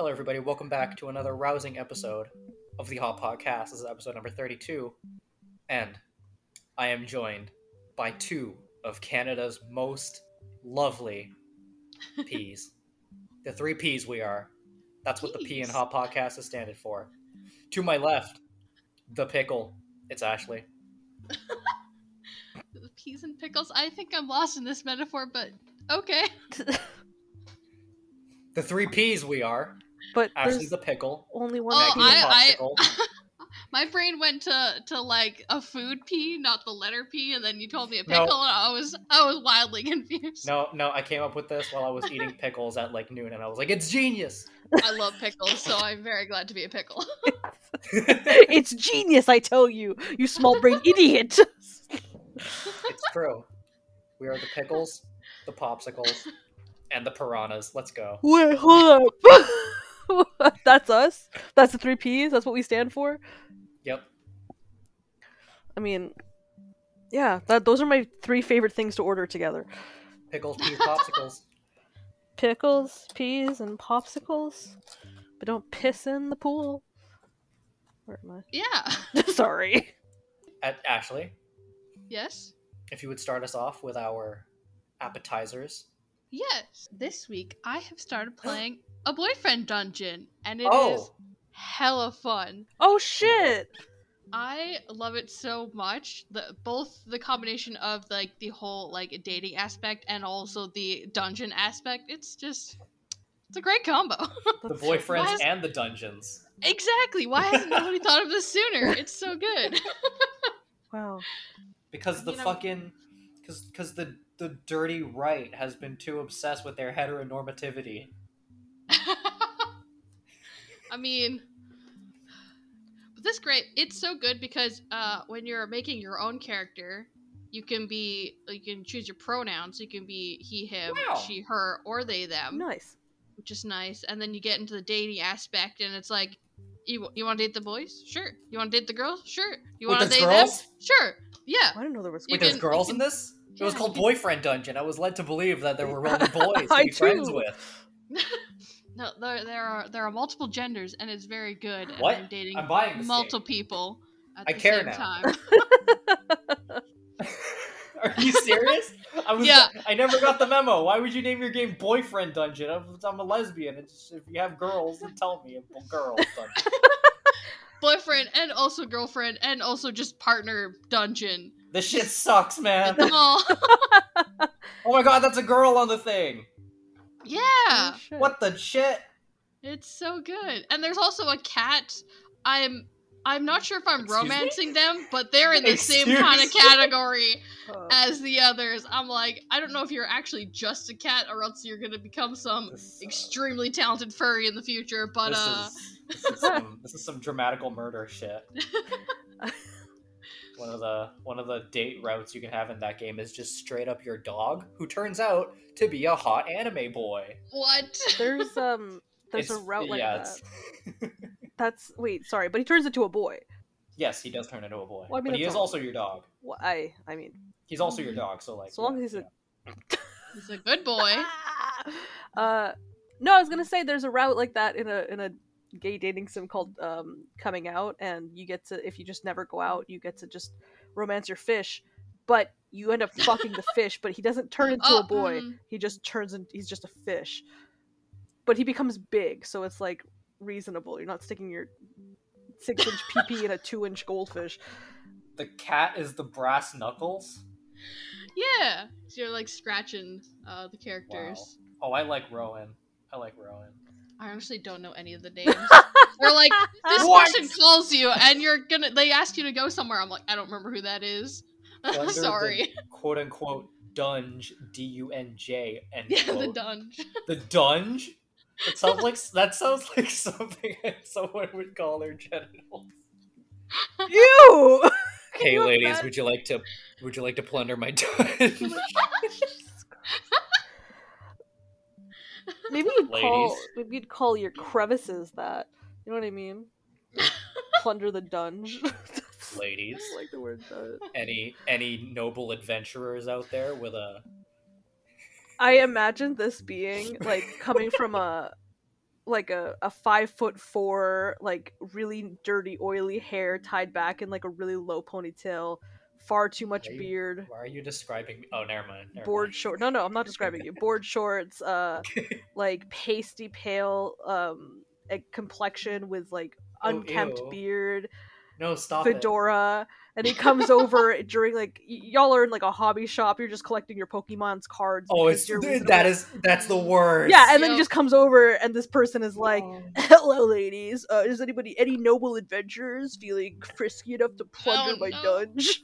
Hello, everybody. Welcome back to another mm-hmm. rousing episode of the Hot Pot Cast. This is episode number 32. And I am joined by two of Canada's most lovely peas. the three P's we are. That's what the P in Hot Pot Cast is standing for. To my left, the pickle. It's Ashley. The peas and pickles. I think I'm lost in this metaphor, but okay. The three P's we are. But Ashley there's the pickle. only one. Oh, Maggie P. I- My brain went to to like a food P, not the letter P, and then you told me a No. pickle, and I was I was wildly confused. No, no, I came up with this while I was eating pickles at like noon, and I was like, "It's genius." I love pickles, so I'm very glad to be a pickle. it's genius, I tell you, you small brain idiot. It's true. We are the pickles, the popsicles, and the piranhas. Let's go. Wait, hold up. That's us. That's the three P's. That's what we stand for. Yep. I mean, yeah, that those are my three favorite things to order together: Pickles, peas, popsicles. pickles, peas, and popsicles. But don't piss in the pool. Where am yeah. Sorry. At Ashley, Yes. if you would start us off with our appetizers. Yes. This week I have started oh. playing a boyfriend dungeon, and it is Oh. hella fun. Oh shit! I love it so much. The both the combination of like the whole like dating aspect and also the dungeon aspect. It's just it's a great combo. The boyfriends Why is- and the dungeons. exactly. Why hasn't nobody thought of this sooner? It's so good. Wow. Because the You know- fucking. Because because the, the dirty right has been too obsessed with their heteronormativity. I mean, but this great. It's so good because uh, when you're making your own character, you can be you can choose your pronouns. You can be he, him, Wow. she, her, or they, them. Nice. which is nice. And then you get into the dating aspect, and it's like, you you want to date the boys? Sure. You want to date the girls? Sure. You want to date girls? them? Sure. Yeah. I didn't know there was. Wait, there's can- girls you in this? It was called Boyfriend Dungeon. I was led to believe that there were only boys to I be friends with. No, there there are there are multiple genders, and it's very good. And What? I'm dating I'm buying multiple game. people at I the care now. time. Are you serious? I was. Yeah. I never got the memo. Why would you name your game Boyfriend Dungeon? I'm, I'm a lesbian. It's, if you have girls, then tell me. A girls dungeon. Boyfriend and also girlfriend and also just partner dungeon. This shit sucks, man. Oh my god, that's a girl on the thing. Yeah. Oh. What the shit? It's so good. And there's also a cat. I'm I'm not sure if I'm Excuse me? romancing them, but they're in the same Excuse kind of category Uh, as the others. I'm like, I don't know if you're actually just a cat or else you're gonna become some This, uh, extremely talented furry in the future. But this uh is, this is some this is some dramatical murder shit. one of the one of the date routes you can have in that game is just straight up your dog, who turns out to be a hot anime boy. what? there's um there's a route like yeah, that. That's wait, sorry, but he turns into a boy. yes, he does turn into a boy, Well, I mean, but he is all- also your dog. Well, I I mean, He's also your dog, so like so long yeah, as he's a. He's a good boy. uh no, I was gonna say there's a route like that in a in a gay dating sim called um coming out, and you get to if you just never go out, you get to just romance your fish, but you end up fucking the fish, but he doesn't turn into Oh, a boy. mm. He just turns in he's just a fish. But he becomes big, so it's like reasonable. You're not sticking your six inch PP in a two inch goldfish. The cat is the brass knuckles. Yeah. So you're like scratching uh the characters. Oh, I like Rowan. I like Rowan. I honestly don't know any of the names. Or like this What? person calls you and you're gonna they ask you to go somewhere. I'm like, I don't remember who that is. Under the Sorry. quote unquote dunge D U N J end Yeah, the quote. dunge. The dunge? It sounds like that sounds like something someone would call their genitals. Ew! Can Hey you ladies, would you like to would you like to plunder my dunge? Maybe you'd call maybe you'd call your crevices that. You know what I mean? Plunder the dunge. ladies. I like the word. Any any noble adventurers out there with a I imagine this being like coming from a like a, a five foot four, like really dirty, oily hair tied back in like a really low ponytail, far too much you- beard, Why are you describing me? Oh, never mind. Never board short. No, no, I'm not describing you. Board shorts, uh, like pasty pale, um, a complexion with like Oh, unkempt ew. beard, No, stop it. Fedora, and he comes over during like y- y'all are in like a hobby shop. You're just collecting your Pokemon's cards. Oh, it's you're that reasonable. is that's the worst. Yeah, and then he just comes over, and this person is like, Oh. "Hello, ladies. Uh, is anybody any noble adventurers feeling frisky enough to plunder Oh, my no. dungeon?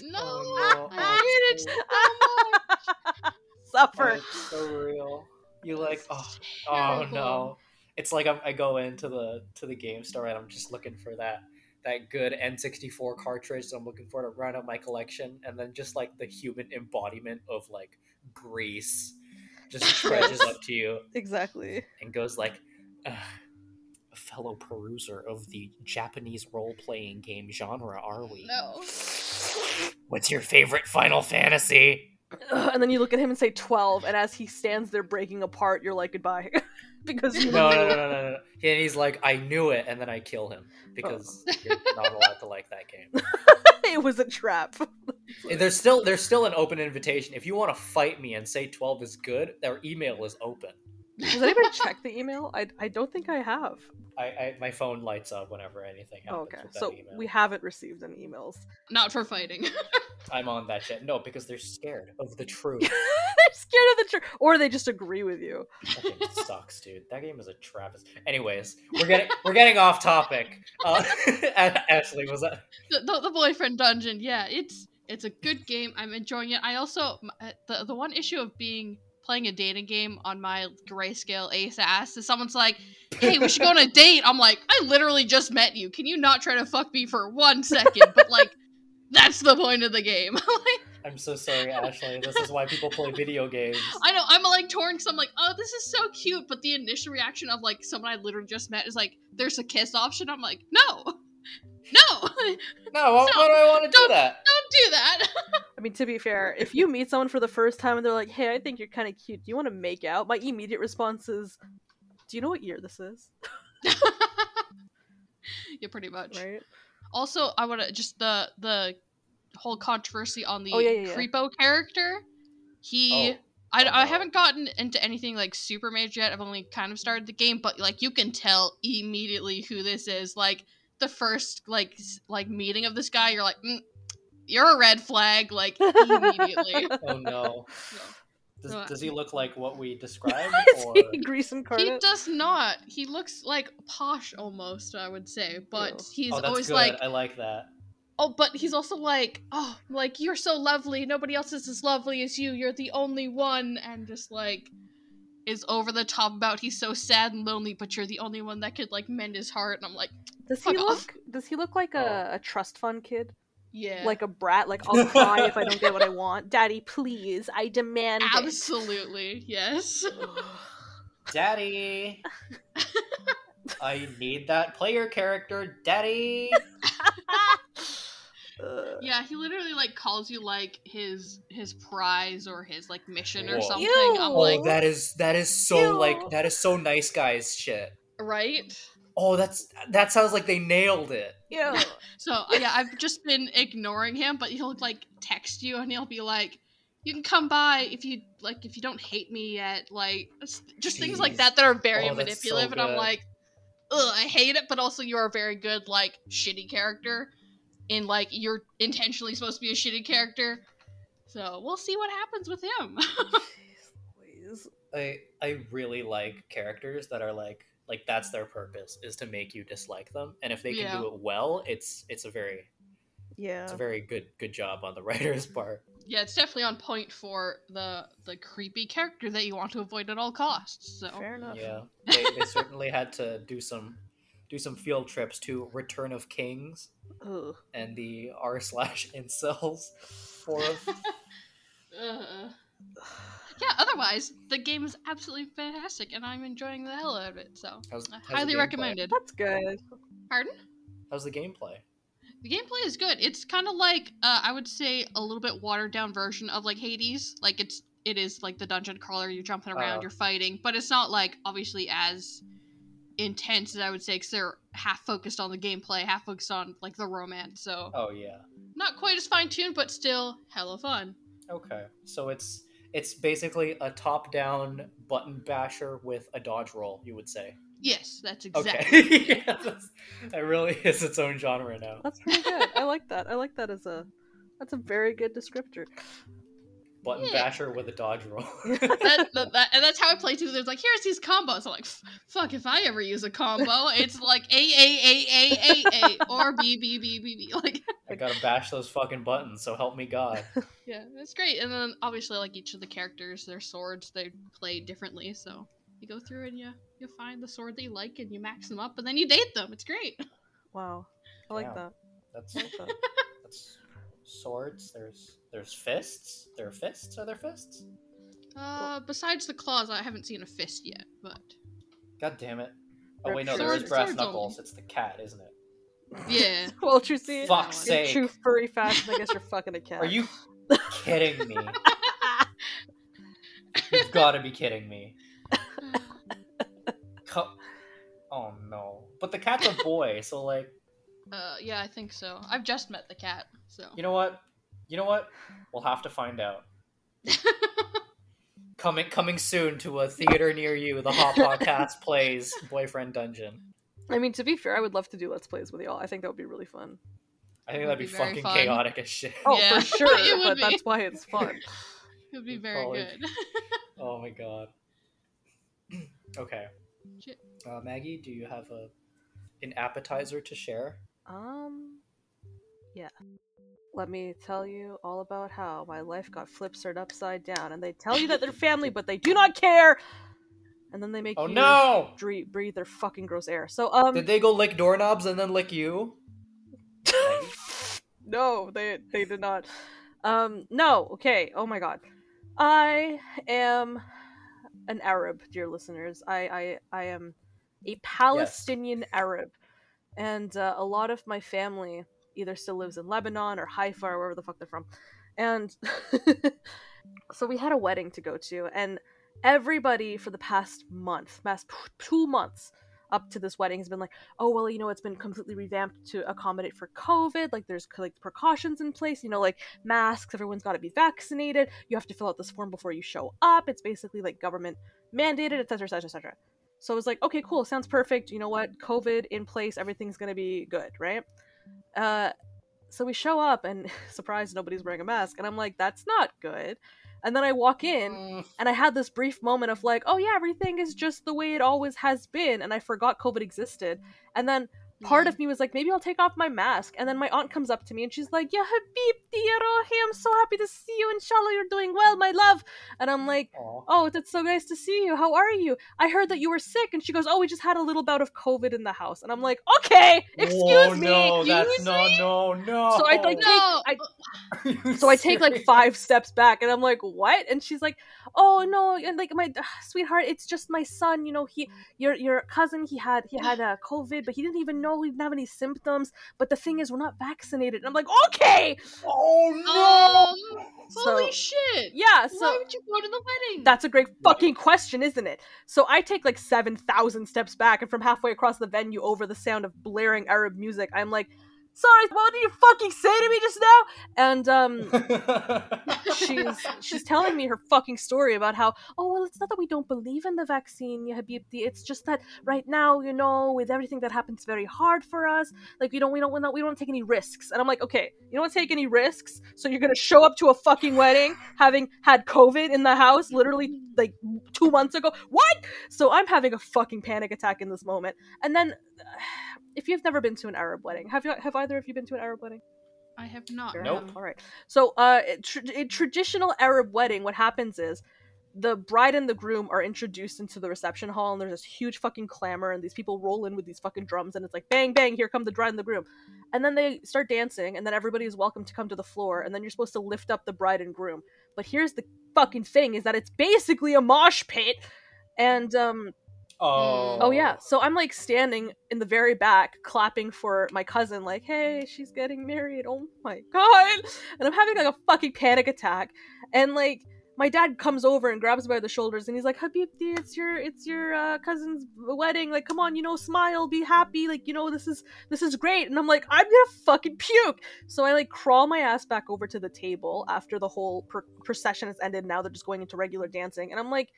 No, Oh, no. I hate it so much. Suffer." Oh, it's so real. You like oh, oh no. It's like I'm, I go into the to the game store and I'm just looking for that that good N64 cartridge. So I'm looking for to round out my collection, and then just like the human embodiment of like grease just stretches up to you Exactly. and goes like, "A fellow peruser of the Japanese role-playing game genre, are we? No. What's your favorite Final Fantasy?" Ugh, and then you look at him and say twelve, and as he stands there breaking apart, you're like goodbye, because you No, no, no, no, no, no. And he's like, "I knew it," and then I kill him because oh. you're not allowed to like that game. it was a trap. There's still there's still an open invitation. If you want to fight me and say 12 is good, their email is open. Has anybody checked the email? I I don't think I have. I, I my phone lights up whenever anything happens Oh, okay, with that so email. we haven't received any emails. Not for fighting. I'm on that shit. No, because they're scared of the truth. They're scared of the truth, or they just agree with you. That game sucks, dude. That game is a travesty. Anyways, we're getting we're getting off topic. Uh, Ashley, was that? the, the, the boyfriend dungeon yeah it's it's a good game i'm enjoying it i also uh, the, the one issue of being playing a dating game on my grayscale ace ass and someone's like hey we should go on a date. I'm like i literally just met you. Can you not try to fuck me for one second? But like that's the point of the game. I'm so sorry, Ashley. This is why people play video games. i know i'm like torn because i'm like oh this is so cute. But the initial reaction of like someone i literally just met is like there's a kiss option. I'm like no no No, why, why do I want to do that? don't do that I mean, to be fair, if you meet someone for the first time and they're like, "Hey, I think you're kind of cute. Do you want to make out?" My immediate response is, "Do you know what year this is?" yeah pretty much Right? Also, I want to just the the whole controversy on the Oh, yeah, yeah, yeah. Creepo character. He, Oh. I, Oh, I no. haven't gotten into anything like super major yet. I've only kind of started the game, but like you can tell immediately who this is. Like the first like like meeting of this guy, you're like, mm, you're a red flag, like immediately. Oh no. So, Does, No, does he look like what we described? is or... he grease he does not. He looks like posh almost, I would say, but Ew. he's oh, that's always good. like I like that. Oh, but he's also like, oh, like you're so lovely. Nobody else is as lovely as you. You're the only one, and just like is over the top about he's so sad and lonely, but you're the only one that could like mend his heart. And I'm like, Does he Fuck look? off. Does he look like Oh. a, a trust fund kid? yeah, Like a brat? Like I'll cry if I don't get what I want. Daddy, please, I demand it. absolutely yes. Daddy! I need that player character, Daddy! Uh, yeah, he literally like calls you like his his prize or his like mission or Whoa. something. Ew. I'm Oh, like, that is that is so Ew. like that is so nice guys shit. right. Oh, that's that sounds like they nailed it. Yeah. So uh, yeah, I've just been ignoring him, but he'll like text you and he'll be like, "You can come by if you like if you don't hate me yet." Like s- just things like that that are very Oh, that's so manipulative, and I'm like, "Ugh, I hate it." But also, you're a very good like shitty character, in like you're intentionally supposed to be a shitty character. So we'll see what happens with him. Jeez I I really like characters that are like like that's their purpose is to make you dislike them, and if they can Yeah. do it well, it's it's a very Yeah. it's a very good good job on the writer's part. yeah, it's definitely on point for the the creepy character that you want to avoid at all costs. So Fair enough. Yeah, they, they certainly had to do some do some field trips to Return of Kings Ugh. and the r slash incels forum. Uh, yeah, otherwise, the game is absolutely fantastic, and I'm enjoying the hell out of it. So, How's, uh, how's highly recommended. That's good. Pardon? How's the gameplay? The gameplay is good. It's kind of like uh, I would say a little bit watered down version of like Hades. Like it's it is like the dungeon crawler. You're jumping around, Oh. you're fighting, but it's not like obviously as intense as I would say, because they're half focused on the gameplay, half focused on like the romance. So Oh yeah. not quite as fine tuned, but still hella fun. Okay. So it's it's basically a top-down button basher with a dodge roll, you would say. Yes, that's exactly. Okay. yeah, that's, that really is its own genre now. That's pretty good. I like that. I like that as a that's a very good descriptor. Button Yeah. basher with a dodge roll. that, that, that- and that's how I play too. There's like, here's these combos. I'm like, fuck, if I ever use a combo, it's like A A A A A A or B B B B B. Like, I gotta bash those fucking buttons, so help me God. yeah, it's great. And then obviously, like each of the characters, their swords, they play differently. So you go through and you you find the sword that you like and you max them up, and then you date them. It's great. Wow. I like Yeah. that. That's I like that. that's swords. There's there's fists. There are fists. Are there fists? Uh, besides the claws, I haven't seen a fist yet, but God damn it! Oh wait, no, there is swords- brass swords knuckles. It's the cat, isn't it? yeah. well, you see, Fuck's in in sake! true furry fashion, I guess you're fucking a cat. Are you kidding me? You've got to be kidding me. Co- oh no! But the cat's a boy, so like, Uh, yeah, I think so. I've just met the cat, so. you know what? You know what? We'll have to find out. Coming coming soon to a theater near you. The Hot Pot Cast plays Boyfriend Dungeon. I mean, to be fair, I would love to do let's plays with y'all. I think that would be really fun. I think that'd be, be fucking fun. chaotic as shit. Oh, Yeah, for sure, it would but be. that's why it's fun. It would be very Probably. good. Oh my god. okay. Uh, Maggie, do you have a an appetizer to share? Um, yeah. Let me tell you all about how my life got flipped upside down, and they tell you that they're family, but they do not care. And then they make Oh you no! dre- breathe their fucking gross air. So um, Did they go lick doorknobs and then lick you? no, they they did not. Um, no. Okay. Oh my god, I am an Arab, dear listeners. I I I am a Palestinian Arab, and uh, a lot of my family either still lives in Lebanon or Haifa or wherever the fuck they're from, and so we had a wedding to go to, and everybody for the past month, past two months up to this wedding has been like, oh well, you know, it's been completely revamped to accommodate for COVID. Like, there's like precautions in place. You know, like masks. Everyone's got to be vaccinated. You have to fill out this form before you show up. It's basically like government mandated, etc., etc., etc. So I was like, okay, cool, sounds perfect. You know what? COVID in place, everything's gonna be good, right? Uh, so we show up and surprise, nobody's wearing a mask, and I'm like, that's not good. And then I walk in, Mm, and I had this brief moment of like, oh yeah, everything is just the way it always has been, and I forgot COVID existed. And then part Yeah. of me was like, maybe I'll take off my mask. And then my aunt comes up to me and she's like, Ya Habibti ya Rohi, I'm so happy to see you. Inshallah, you're doing well, my love. And I'm like, aw. oh, that's so nice to see you. How are you? I heard that you were sick. And she goes, oh, we just had a little bout of COVID in the house. And I'm like, okay, excuse Whoa, me. No, that's excuse no, me." no, no. So I like No. take, I, so I take like five steps back and I'm like, what? And she's like, oh no, and like my sweetheart, it's just my son. You know, he your your cousin he had he had uh, COVID, but he didn't even know we didn't have any symptoms. But the thing is, we're not vaccinated. And I'm like, okay, Oh Um, So- holy shit! yeah. Why would you go to the wedding? that's a great fucking question, isn't it? So I take like seven thousand steps back, and from halfway across the venue, over the sound of blaring Arab music, I'm like, sorry, what did you fucking say to me just now? And um. she's she's telling me her fucking story about how oh well it's not that we don't believe in the vaccine ya habibti it's just that right now you know with everything that happens very hard for us. Like we don't we don't we don't, we don't take any risks. And i'm like okay you don't take any risks so you're gonna show up to a fucking wedding having had covid in the house literally like two months ago? What? So i'm having a fucking panic attack in this moment. And then if you've never been to an arab wedding have you have either of you been to an arab wedding I have not. Fair Nope. All right. So, uh, in tr- in traditional Arab wedding, what happens is the bride and the groom are introduced into the reception hall, and there's this huge fucking clamor, and these people roll in with these fucking drums, and it's like bang bang, here come the bride and the groom, and then they start dancing, and then everybody is welcome to come to the floor, and then you're supposed to lift up the bride and groom. But here's the fucking thing: is that it's basically a mosh pit, and um, Oh. Oh yeah. So I'm like standing in the very back clapping for my cousin like, "Hey, she's getting married." Oh my god. And I'm having like a fucking panic attack. And like my dad comes over and grabs me by the shoulders and he's like, Habibti, it's your it's your uh, cousin's wedding. Like, come on, you know, smile, be happy. Like, you know, this is this is great. And I'm like, I'm gonna fucking puke. So I like crawl my ass back over to the table after the whole per- procession has ended. Now they're just going into regular dancing, and I'm like,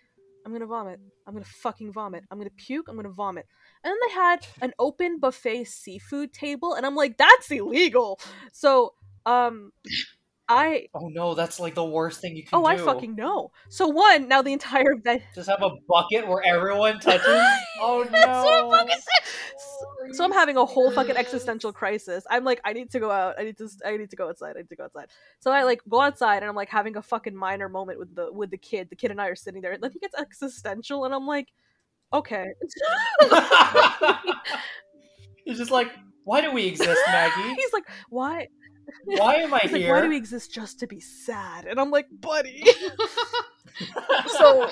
I'm gonna vomit. I'm gonna fucking vomit. I'm gonna puke. I'm gonna vomit. And then they had an open buffet seafood table, and I'm like, that's illegal. So, um, I Oh no, that's like the worst thing you can oh, do. I fucking know. So one, now the entire bed Just have a bucket where everyone touches. oh no. That's what I'm fucking saying. So I'm having a whole fucking existential crisis. I'm like, I need to go out. I need to. I need to go outside. I need to go outside. So I like go outside, and I'm like having a fucking minor moment with the with the kid. The kid and I are sitting there, and then he gets existential, and I'm like, okay. He's just like, why do we exist, Maggie? He's like, why? Why am I He's like, here? why do we exist just to be sad? And I'm like, buddy. so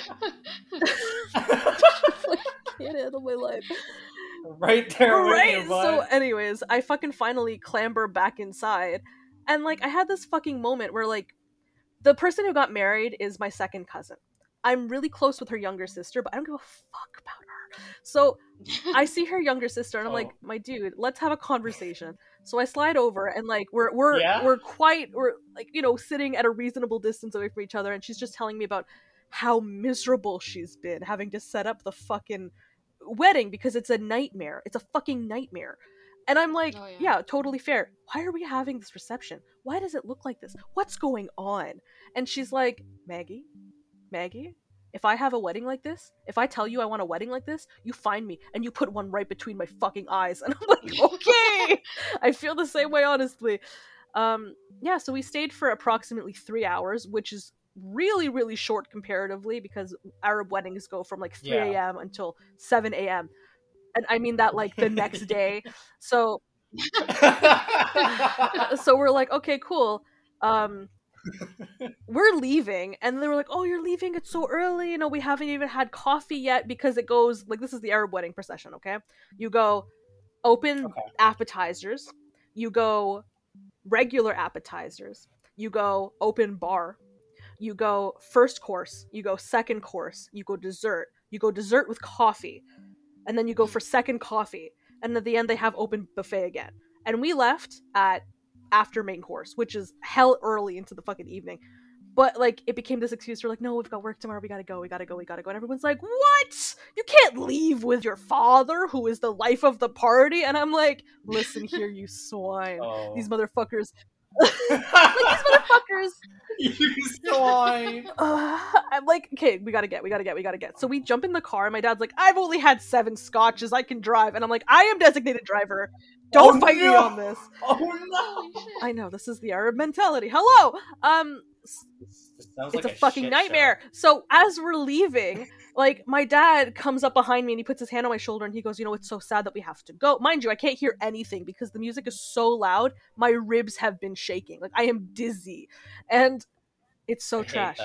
I can't handle my life. right there, right right? so anyways i fucking finally clamber back inside and like i had this fucking moment where like the person who got married is my second cousin i'm really close with her younger sister but i don't give a fuck about her so i see her younger sister and i'm like Oh. my dude let's have a conversation so i slide over and like we're we're Yeah? we're quite we're like you know sitting at a reasonable distance away from each other and she's just telling me about how miserable she's been having to set up the fucking wedding because it's a nightmare. It's a fucking nightmare. And I'm like, Oh, yeah. yeah. totally fair. Why are we having this reception? Why does it look like this? What's going on? And she's like, Maggie, Maggie, if I have a wedding like this, if I tell you I want a wedding like this, you find me and you put one right between my fucking eyes. And I'm like, okay. I feel the same way, honestly. Um, yeah, so we stayed for approximately three hours, which is really, really short comparatively because Arab weddings go from like 3 Yeah. a.m. until 7 a.m. And I mean that like the next day. So so we're like, okay, cool. Um we're leaving and they were like, "Oh, you're leaving? It's so early. You know, we haven't even had coffee yet because it goes like this is the Arab wedding procession, okay? You go open Okay. appetizers, you go regular appetizers, you go open bar, you go first course, you go second course, you go dessert, you go dessert with coffee, and then you go for second coffee, and at the end they have open buffet again. And we left at after main course, which is hell early into the fucking evening. But like it became this excuse for like, no, we've got work tomorrow, we gotta go, we gotta go, we gotta go. And everyone's like, What? You can't leave with your father, who is the life of the party. And I'm like, listen here, you swine. oh. These motherfuckers like these motherfuckers you swine. uh, I'm like, okay, we gotta get, we gotta get, we gotta get. So we jump in the car, and my dad's like, I've only had seven scotches, I can drive. And I'm like, I am designated driver. Don't Oh, fight me on this. Oh no! I know, this is the Arab mentality. Hello! Um, s- This sounds it's like a fucking shit nightmare. So as we're leaving, like my dad comes up behind me and he puts his hand on my shoulder and he goes, "You know, it's so sad that we have to go." Mind you, I can't hear anything because the music is so loud. My ribs have been shaking. Like I am dizzy, and it's so. I trash.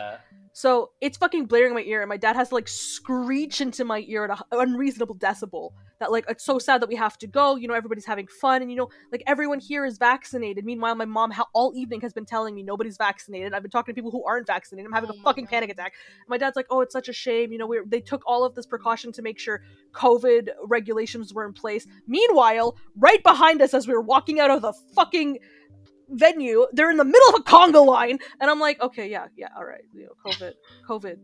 So it's fucking blaring in my ear, and my dad has to like screech into my ear at an unreasonable decibel that like it's so sad that we have to go. You know, everybody's having fun, and you know, like everyone here is vaccinated. Meanwhile, my mom ha- all evening has been telling me nobody's vaccinated. I've been talking to people who aren't vaccinated. I'm having Oh a fucking panic oh, attack. My dad's like, "Oh, it's such a shame. You know, we they took all of this precaution to make sure COVID regulations were in place. Meanwhile, right behind us as we were walking out of the fucking venue, they're in the middle of a conga line, and I'm like, okay, yeah, yeah, all right, you know, COVID, COVID,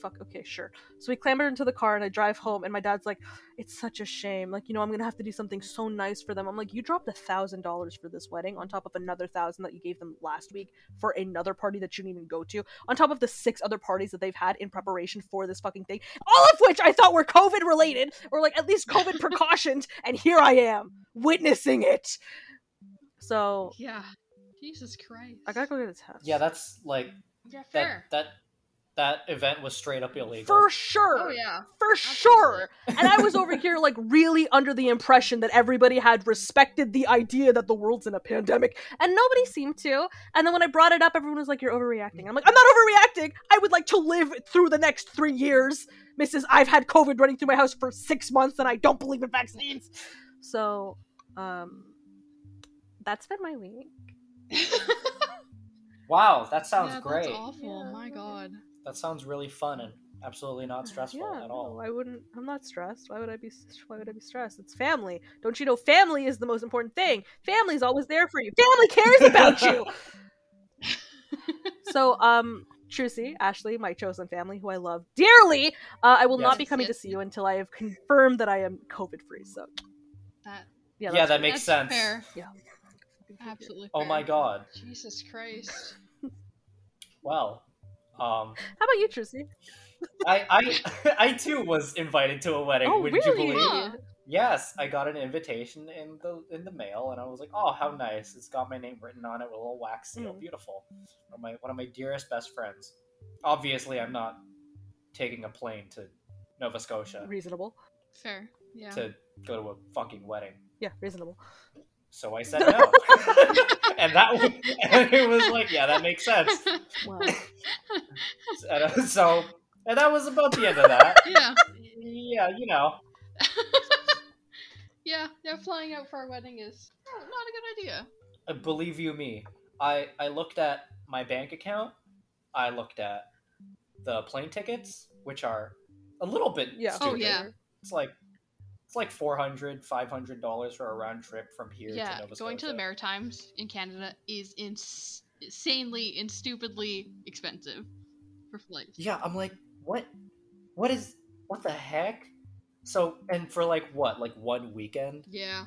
fuck, okay, sure. So we clambered into the car and I drive home, and my dad's like, it's such a shame, like, you know, I'm gonna have to do something so nice for them. I'm like, you dropped a thousand dollars for this wedding on top of another thousand that you gave them last week for another party that you didn't even go to, on top of the six other parties that they've had in preparation for this fucking thing, all of which I thought were COVID related or like at least COVID precautions, and here I am witnessing it. So Yeah. Jesus Christ. I gotta go get a test. Yeah, that's like Yeah, that. fair. That that event was straight up illegal. for sure. Oh yeah. For sure. And I was over here like really under the impression that everybody had respected the idea that the world's in a pandemic, and nobody seemed to. And then when I brought it up, everyone was like, "You're overreacting." I'm like, "I'm not overreacting. I would like to live through the next three years, Mrs. I've had COVID running through my house for six months, and I don't believe in vaccines." So, um, that's been my week. Wow, that sounds yeah, great. That's awful. Yeah. My God. that sounds really fun and absolutely not stressful yeah, at all. No, I wouldn't. I'm not stressed. Why would I be? Why would I be stressed? It's family. Don't you know? Family is the most important thing. Family's always there for you. Family cares about you. so, um, Trucy, Ashley, my chosen family, who I love dearly, uh, I will Yes. not be coming Yes. to see you until I have confirmed that I am COVID free. So, That yeah, yeah, that makes that's sense. fair. Yeah. Absolutely. Oh my god. Jesus Christ. Well, um, How about you, Trucy? I, I, I too was invited to a wedding. Oh, would really? you believe? Huh. Yes, I got an invitation in the in the mail, and I was like, "Oh, how nice! It's got my name written on it with a little wax seal. Mm. Beautiful." One of my one of my dearest best friends. Obviously, I'm not taking a plane to Nova Scotia Reasonable. Fair. Yeah. to go to a fucking wedding. Yeah, reasonable. So I said no, and that was, and it was like, yeah, that makes sense. Wow. And, uh, so, and that was about the end of that. yeah. Yeah, you know. Yeah. Yeah. Flying out for our wedding is oh, not a good idea. Uh, believe you me, I I looked at my bank account. I looked at the plane tickets, which are a little bit Yeah. Oh, yeah. It's like it's like 400 500 dollars for a round trip from here yeah. to Nova Scotia. Going to the Maritimes in Canada is ins- insanely and stupidly expensive for flights. Yeah, I'm like, what? What is? What the heck? So, and for like what? Like one weekend, Yeah.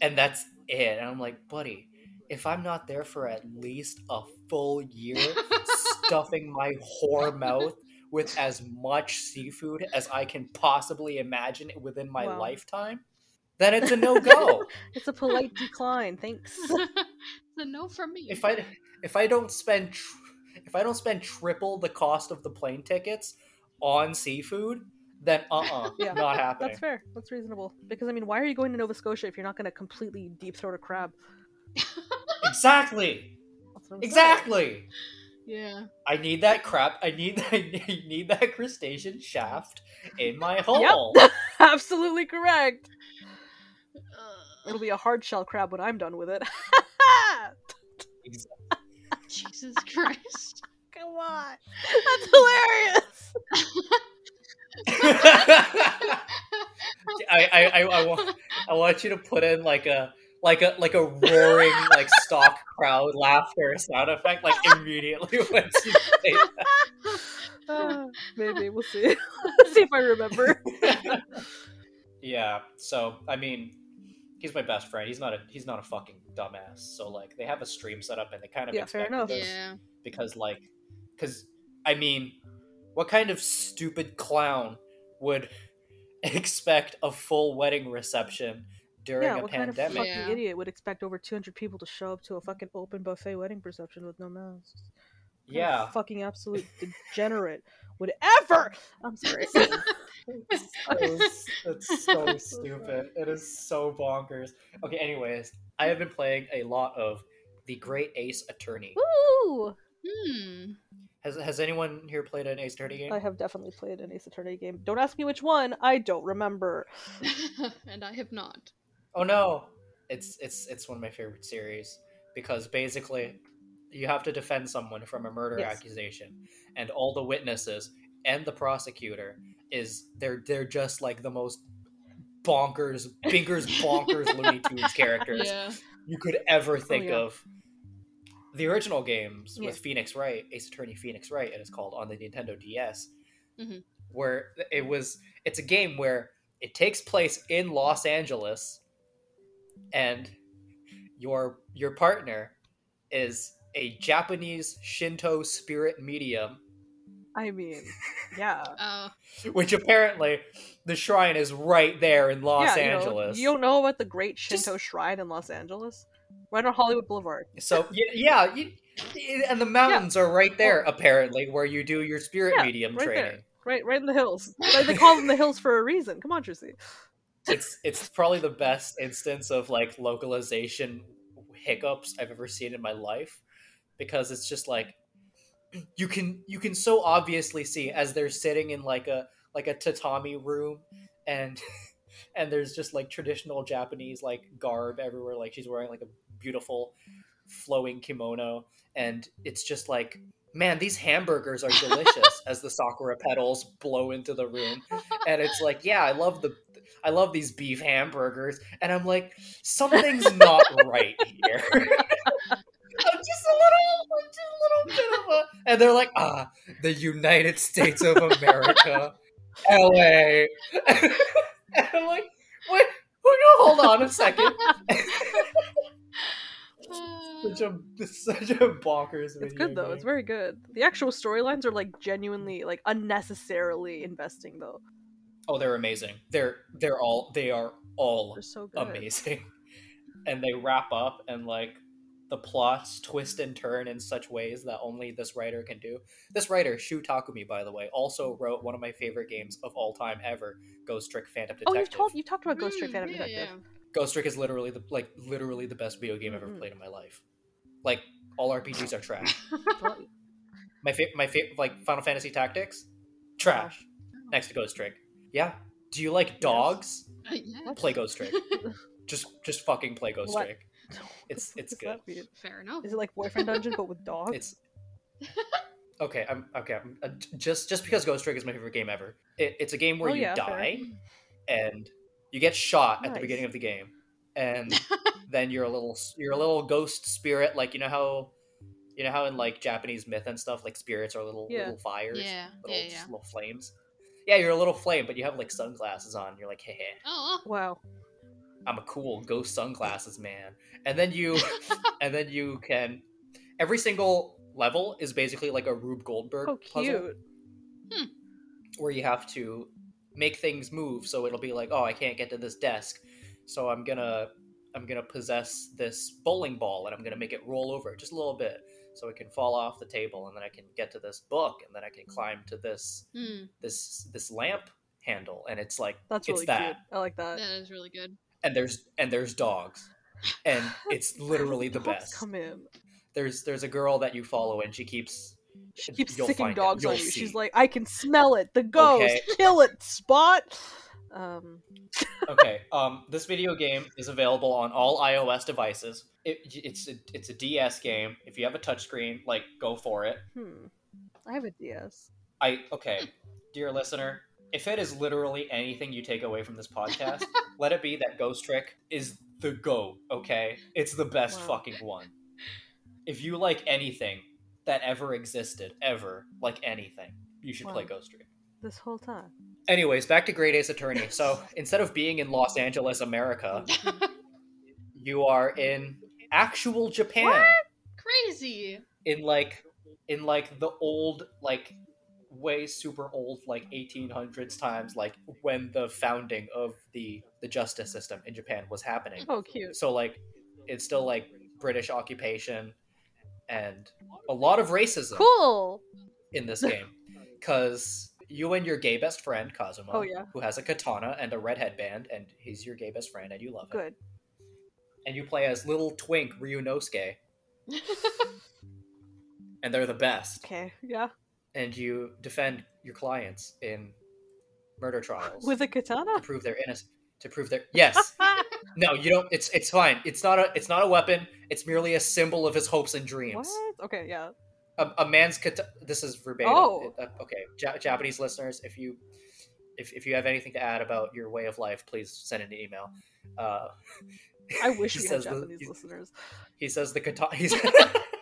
and that's it. And I'm like, buddy, if I'm not there for at least a full year, stuffing my whore mouth with as much seafood as I can possibly imagine within my Wow. lifetime, then it's a no go. It's a polite decline. Thanks. it's a no for me. if I if I don't spend tr- if I don't spend triple the cost of the plane tickets on seafood, then uh uh Yeah, not happening. That's fair. That's reasonable. Because I mean, why are you going to Nova Scotia if you're not going to completely deep throat a crab? Exactly. That's what I'm saying. Exactly. Yeah. I need that crap. I need I need that crustacean shaft in my hole. Absolutely correct. It'll be a hard shell crab when I'm done with it. Jesus Christ. Come on. That's hilarious. I, I, I, I want I want you to put in like a like a like a roaring like stock crowd laughter sound effect like immediately once you say that. Uh, maybe we'll see. see if I remember. Yeah. So I mean, he's my best friend. He's not a he's not a fucking dumbass. So like they have a stream set up and they kind of Yeah, fair enough. Yeah. because like because I mean, what kind of stupid clown would expect a full wedding reception during yeah, a what kind of fucking Yeah. idiot would expect over 200 people to show up to a fucking open buffet wedding reception with no masks? What Yeah. fucking absolute degenerate would ever. I'm sorry. It's so, it's so stupid. It is so bonkers. Okay, anyways, I have been playing a lot of the Great Ace Attorney. Ooh. Hmm. Has Has anyone here played an Ace Attorney game? I have definitely played an Ace Attorney game. Don't ask me which one. I don't remember. and I have not. Oh no, it's it's it's one of my favorite series because basically you have to defend someone from a murder Yes. accusation, and all the witnesses and the prosecutor is they're they're just like the most bonkers, binkers, bonkers Looney Tunes characters Yeah. you could ever think yeah. of. The original games Yeah. with Phoenix Wright, Ace Attorney Phoenix Wright, and it is called on the Nintendo DS, Mhm. where it was. It's a game where it takes place in Los Angeles, and your your partner is a Japanese Shinto spirit medium, I mean, yeah. Oh. which apparently the shrine is right there in Los yeah, you know, Angeles. you don't know about the Great Just- Shinto Shrine in Los Angeles? Right on Hollywood Boulevard. So y- yeah, you, and the mountains are right there apparently, where you do your spirit Yeah, medium right there. training. Right, right in the hills. Like, they call them the hills for a reason. Come on, Trucy. It's it's probably the best instance of like localization hiccups I've ever seen in my life, because it's just like you can you can so obviously see as they're sitting in like a like a tatami room and and there's just like traditional Japanese like garb everywhere like she's wearing like a beautiful flowing kimono and it's just like man, these hamburgers are delicious as the sakura petals blow into the room. And it's like, yeah, I love the I love these beef hamburgers. And I'm like, something's not right here. I'm just a little I'm just a little bit of a and they're like, ah, the United States of America, LA. and I'm like, wait, wait, no, hold on a second. such a such a bonkers. It's good though. game. It's very good. The actual storylines are like genuinely like unnecessarily investing though. Oh, they're amazing. They're they're all they are all They're so good. amazing, and they wrap up and like the plots twist and turn in such ways that only this writer can do. This writer, Shu Takumi, by the way, also wrote one of my favorite games of all time ever, Ghost Trick Phantom Detective. Oh, Detective. you've told you talked about Ghost Trick Mm, Phantom yeah, Detective. Ghost Trick is literally the like literally the best video game I've ever Mhm. played in my life. Like all RPGs are trash. My fa- my fa- like Final Fantasy Tactics, trash. Next to Ghost Trick. Yeah. Do you like dogs? Uh, yeah. Play Ghost Trick. just just fucking play Ghost What? Trick. It's it's good. Fair enough. Is it like Boyfriend Dungeon but with dogs? It's okay. I'm okay. I'm, uh, just just because Ghost Trick is my favorite game ever. It, it's a game where Oh, you yeah, fair. die and you get shot at the beginning of the game, and then you're a little you're a little ghost spirit. Like you know how you know how in like Japanese myth and stuff, like spirits are little Yeah. little fires, Yeah, little, yeah, yeah. little flames. Yeah, you're a little flame, but you have like sunglasses on. You're like, hey, hey. Oh, wow. I'm a cool ghost sunglasses man. And then you and then you can every single level is basically like a Rube Goldberg Oh, puzzle cute. Hmm. where you have to make things move so it'll be like, "Oh, I can't get to this desk. So I'm going to I'm going to possess this bowling ball and I'm going to make it roll over just a little bit so it can fall off the table and then I can get to this book and then I can climb to this hmm, this this lamp handle and it's like That's it's really that cute. I like that. that is really good. and there's and there's dogs and it's literally the best Come in. there's there's a girl that you follow and she keeps She keeps sticking dogs on You'll you. She's like, I can smell it. The ghost. Okay. Kill it, Spot. Um, okay um this video game is available on all ios devices it, it's a, it's a ds game if you have a touchscreen like go for it hmm. I have a DS. i okay dear listener if it is literally anything you take away from this podcast let it be that ghost trick is the go okay it's the best Wow. fucking one if you like anything that ever existed ever like anything you should play ghost trick This whole time. Anyways, back to Great Ace Attorney. So instead of being in Los Angeles, America, you are in actual Japan. Crazy. In like in like the old like way super old like 1800s times like when the founding of the the justice system in Japan was happening. Oh, cute. So like it's still like British occupation and a lot of racism Cool. in this game because you and your gay best friend Kazuma, Oh, yeah. who has a katana and a red headband, and he's your gay best friend, and you love him. Good. And you play as little twink Ryunosuke, and they're the best. Okay. Yeah. And you defend your clients in murder trials With a katana. to prove their innocent. To prove their yes, no, you don't. It's it's fine. It's not a it's not a weapon. It's merely a symbol of his hopes and dreams. what? Okay. Yeah. A, a man's kata- this is verbatim Oh. Uh, okay ja- japanese listeners if you if, if you have anything to add about your way of life please send an email uh, I wish he we had says the- Japanese he- listeners. he says the katana he's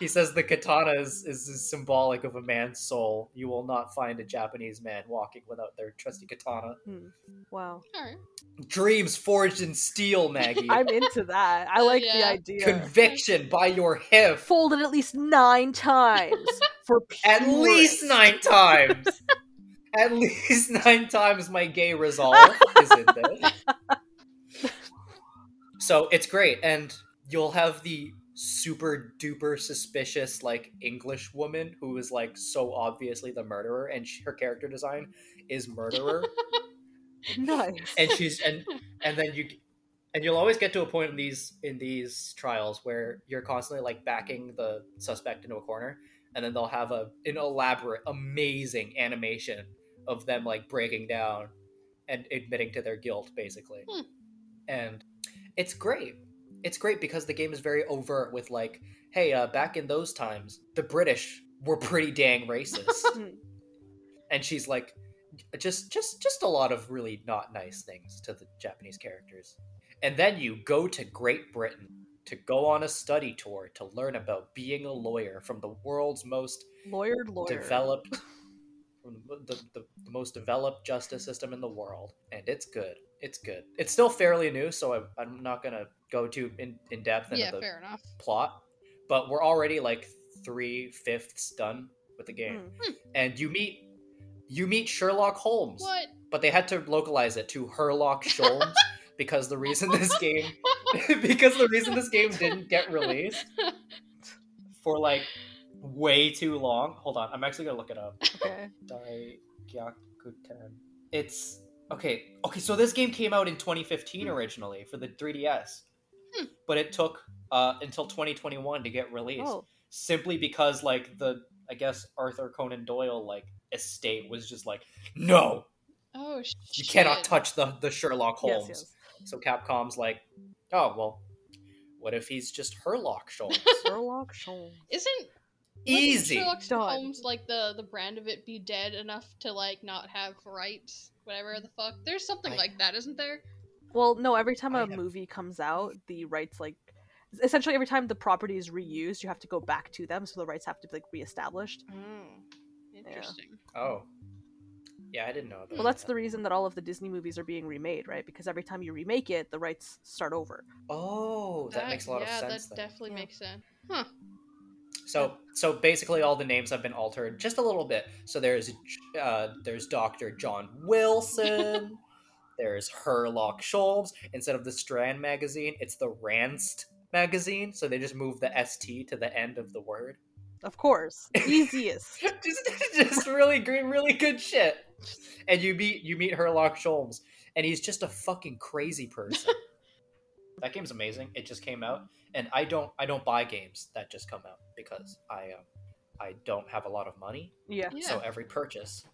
he says the katana is, is, is symbolic of a man's soul you will not find a japanese man walking without their trusty katana hmm. Wow. All right. dreams forged in steel maggie I'm into that. I oh, like the idea. conviction by your hip Folded at least nine times for At least nine times. At least nine times my gay resolve is in this. So it's great, and you'll have the super duper suspicious like English woman who is like so obviously the murderer, and sh- her character design is murderer, Nice. and she's and and then you and you'll always get to a point in these in these trials where you're constantly like backing the suspect into a corner and then they'll have a an elaborate amazing animation of them like breaking down and admitting to their guilt basically Hmm. and it's great it's great because the game is very overt with like, hey, uh, back in those times, the British were pretty dang racist, and she's like, just just just a lot of really not nice things to the Japanese characters. And then you go to Great Britain to go on a study tour to learn about being a lawyer from the world's most Lawyered lawyer. developed from the, the, the most developed justice system in the world and it's good it's good it's still fairly new so I, i'm not gonna go too in, in depth into yeah, the fair enough. plot but we're already like three fifths done with the game Mm. and you meet you meet sherlock holmes What? but they had to localize it to herlock sholmes because the reason this game because the reason this game didn't get released for like way too long hold on i'm actually gonna look it up Okay. Daigyakuten. It's okay. Okay, so this game came out in 2015 originally for the 3DS, Hmm. but it took uh, until 2021 to get released, Oh, simply because like the I guess Arthur Conan Doyle like estate was just like, no, Oh, you cannot touch the the Sherlock Holmes. yes, yes. So Capcom's like, oh well, what if he's just Herlock Sholmes? Sherlock Holmes. Isn't Easy. Wouldn't Sherlock Holmes like the the brand of it be dead enough to like not have rights, whatever the fuck? There's something I- like that, isn't there? Well, no. Every time a have- movie comes out, the rights like essentially every time the property is reused, you have to go back to them, so the rights have to be like reestablished. Hmm. Interesting. Oh, yeah, I didn't know. That. Well, that's the reason that all of the Disney movies are being remade, right? Because every time you remake it, the rights start over. Oh, that, makes a lot yeah, of sense. Yeah, that then. definitely Yeah. makes sense. Huh. So so basically all the names have been altered just a little bit. So there's uh there's Dr. John Wilson, there's Herlock Sholmes. Instead of the Strand magazine, it's the Ranst magazine. So they just move the ST to the end of the word. Of course, easiest. just just really really good shit. And you meet you meet Herlock Sholmes, and he's just a fucking crazy person. that game's amazing. It just came out, and I don't I don't buy games that just come out because I um, I don't have a lot of money, Yeah. Yeah. so every purchase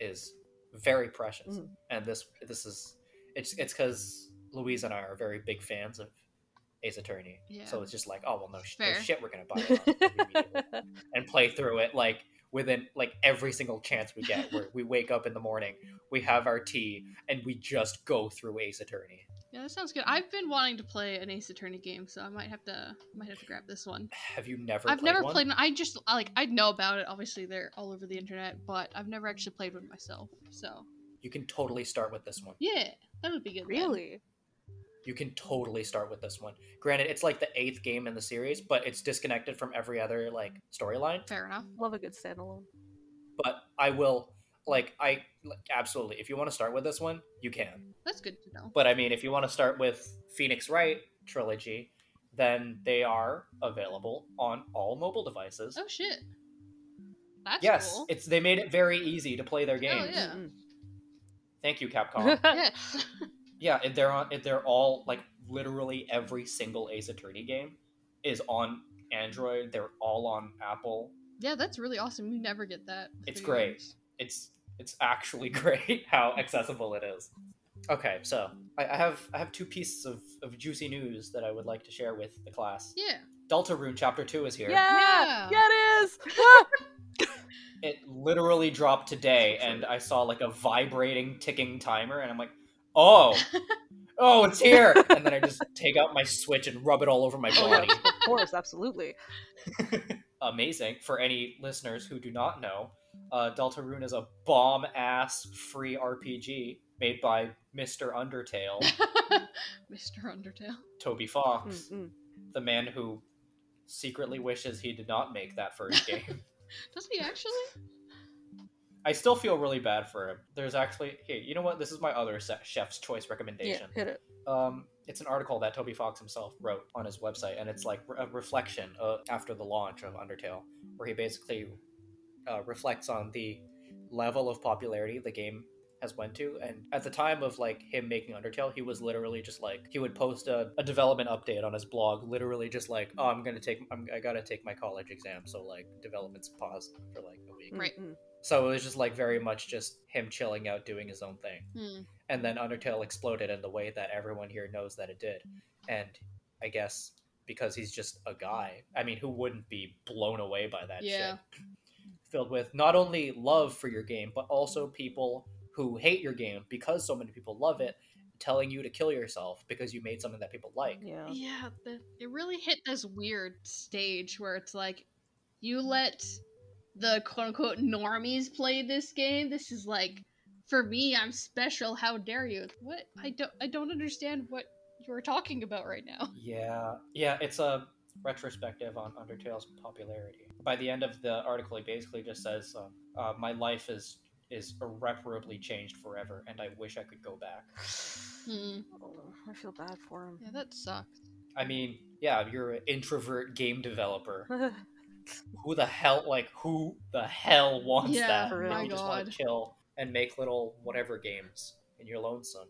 is very precious. Mhm. And this this is it's it's because Louise and I are very big fans of Ace Attorney, Yeah. so it's just like oh well no, sh- no shit we're gonna buy it and play through it like within like every single chance we get where we wake up in the morning we have our tea and we just go through ace attorney Yeah, that sounds good. I've been wanting to play an Ace Attorney game, so I might have to might have to grab this one. have you never I've played never one? played. I just like I know about it. Obviously, they're all over the internet, but I've never actually played one myself. So you can totally start with this one yeah, that would be good. then. Really? you can totally start with this one granted it's like the eighth game in the series but it's disconnected from every other like storyline Fair enough. Love a good standalone. but i will like i like, absolutely if you want to start with this one you can That's good to know. But I mean, if you want to start with Phoenix Wright trilogy, then they are available on all mobile devices. Oh shit. That's yes, cool. it's they made it very easy to play their oh, games. yeah. Thank you, Capcom. yes. yeah, and they're on. They're all like literally every single Ace Attorney game is on Android. They're all on Apple. yeah, that's really awesome. You never get that. It's great. games. It's it's actually great how accessible it is. Okay, so I, I have I have two pieces of, of juicy news that I would like to share with the class. Yeah. Delta Deltarune Chapter Two is here. Yeah! Yeah. Yeah, it is! It literally dropped today, and I saw like a vibrating ticking timer, and I'm like, oh, oh, it's here! And then I just take out my Switch and rub it all over my Oh, body. of course, absolutely. Amazing. For any listeners who do not know, uh, Deltarune is a bomb ass free RPG made by Mr. Undertale, Mr. Undertale. Toby Fox, Mm-mm. the man who secretly wishes he did not make that first game. Does he actually? I still feel really bad for him. There's actually, hey, you know what? This is my other chef's choice recommendation. Yeah, recommendation. hit it. Um, it's an article that Toby Fox himself wrote on his website, and it's like a reflection uh, after the launch of Undertale, where he basically uh, reflects on the level of popularity the game has went to. And at the time of like him making Undertale, he was literally just like he would post a, a development update on his blog, literally just like, oh, I'm gonna take, I'm, I gotta take my college exam, so like development's paused for like a week. Right. So it was just like very much just him chilling out, doing his own thing Hmm. and then Undertale exploded in the way that everyone here knows that it did. And I guess because he's just a guy. I mean, who wouldn't be blown away by that Yeah. shit? Filled with not only love for your game, but also people who hate your game because so many people love it, telling you to kill yourself because you made something that people like. Yeah. Yeah, the, it really hit this weird stage where it's like you let the quote unquote normies play this game. This is like for me, I'm special. How dare you? What? I don't I don't understand what you're talking about right now. Yeah, yeah, it's a retrospective on Undertale's popularity. By the end of the article, he basically just says, um, uh, "My life is is irreparably changed forever, and I wish I could go back." Hmm. Oh, I feel bad for him. Yeah, that sucks. I mean, yeah, you're an introvert game developer. Who the hell, like, who the hell wants Yeah, that? for real. you just want to chill and make little whatever games in your lonesome.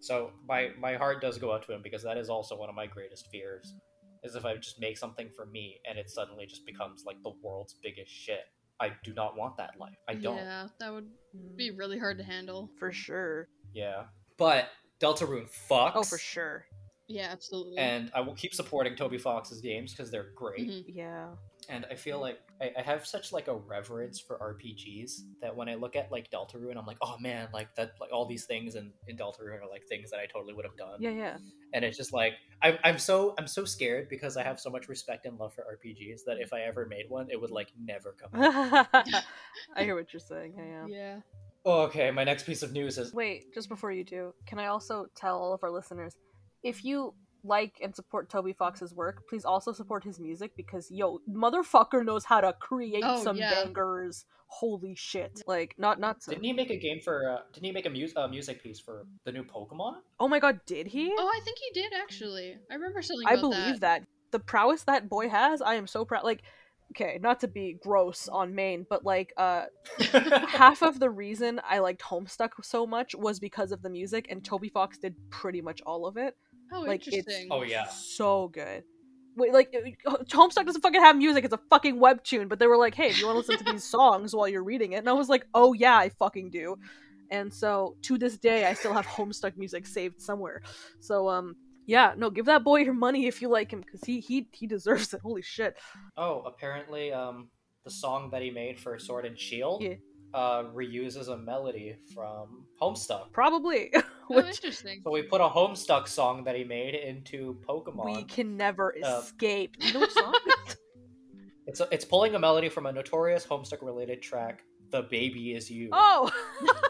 So my my heart does go out to him because that is also one of my greatest fears. Is if I just make something for me and it suddenly just becomes like the world's biggest shit. I do not want that life. I don't. Yeah, that would be really hard to handle. for sure. Yeah. But Deltarune fucks. Oh, for sure. Yeah, absolutely. And I will keep supporting Toby Fox's games because they're great. Mhm. Yeah. And I feel hmm. like I, I have such like a reverence for RPGs that when I look at like Deltarune, I'm like, oh man, like that, like all these things in, in Deltarune are like things that I totally would have done. Yeah, yeah. And it's just like I'm, I'm so I'm so scared because I have so much respect and love for RPGs that if I ever made one, it would like never come. out. I hear what you're saying. Yeah, yeah. yeah. oh, okay, my next piece of news is Wait, just before you do, can I also tell all of our listeners if you like and support Toby Fox's work, please also support his music because yo, motherfucker knows how to create Oh, some yeah. bangers. Holy shit! Like, not not to. didn't he make a game for? Uh, didn't he make a mu- uh, music piece for the new Pokemon? Oh my god, did he? Oh, I think he did actually. I remember something I about believe that. The prowess that boy has, I am so proud. Like, okay, not to be gross on Maine, but like, uh, half of the reason I liked Homestuck so much was because of the music, and Toby Fox did pretty much all of it. Oh, like, it's- interesting. oh yeah, so good. Wait, like Homestuck doesn't fucking have music; it's a fucking webtoon. But they were like, "Hey, do you want to listen to these songs while you're reading it?" And I was like, "Oh yeah, I fucking do." And so to this day, I still have Homestuck music saved somewhere. So um, yeah, no, give that boy your money if you like him because he he he deserves it. Holy shit! Oh, apparently, um, the song that he made for Sword and Shield, Yeah. uh, reuses a melody from Homestuck. Probably, oh, which interesting. So we put a Homestuck song that he made into Pokemon. we can never Uh, escape. You know which song? It's it's pulling a melody from a notorious Homestuck related track, "The Baby Is You." oh.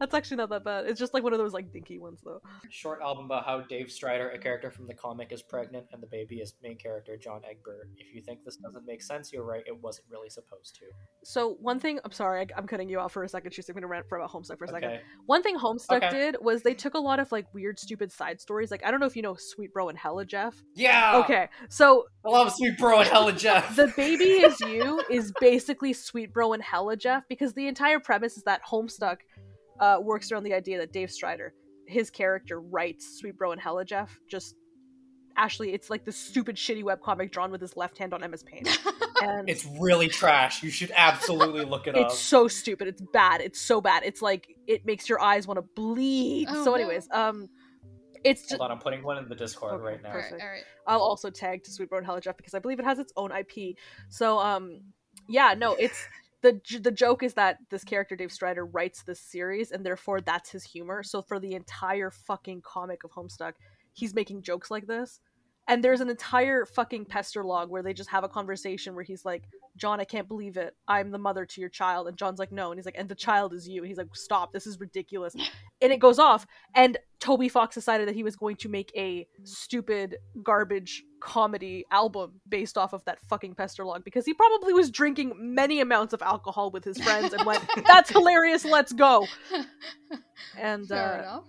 That's actually not that bad. It's just like one of those like dinky ones though. Short album about how Dave Strider, a character from the comic, is pregnant and the baby is main character John Egbert. If you think this doesn't make sense, you're right. It wasn't really supposed to. So one thing, I'm sorry, I, I'm cutting you off for a second. She's going to rant for about Homestuck for a second. Okay. One thing Homestuck Okay. did was they took a lot of like weird, stupid side stories. Like I don't know if you know Sweet Bro and Hella Jeff. Yeah. Okay, so I love Sweet Bro and Hella Jeff. the baby is you is basically Sweet Bro and Hella Jeff because the entire premise is that Homestuck uh, works around the idea that Dave Strider, his character, writes Sweet Bro and Hella Jeff. Just Ashley, it's like the stupid, shitty webcomic drawn with his left hand on MS Paint, and It's really trash. You should absolutely look it up. It's so stupid. It's bad. It's so bad. It's like it makes your eyes want to bleed. Oh, so, no. anyways, um, it's just. Hold on, I'm putting one in the Discord Okay, right now. all right, perfect. all right. I'll also tag to Sweet Bro and Hella Jeff because I believe it has its own IP. So, um, yeah, no, it's the the joke is that this character Dave Strider writes this series, and therefore that's his humor. So for the entire fucking comic of Homestuck, he's making jokes like this. And there's an entire fucking pester log where they just have a conversation where he's like, John, I can't believe it. I'm the mother to your child. And John's like, no. And he's like, and the child is you. And he's like, stop. This is ridiculous. and it goes off. And Toby Fox decided that he was going to make a stupid garbage comedy album based off of that fucking pester log because he probably was drinking many amounts of alcohol with his friends and went, that's hilarious. Let's go. And Fair uh,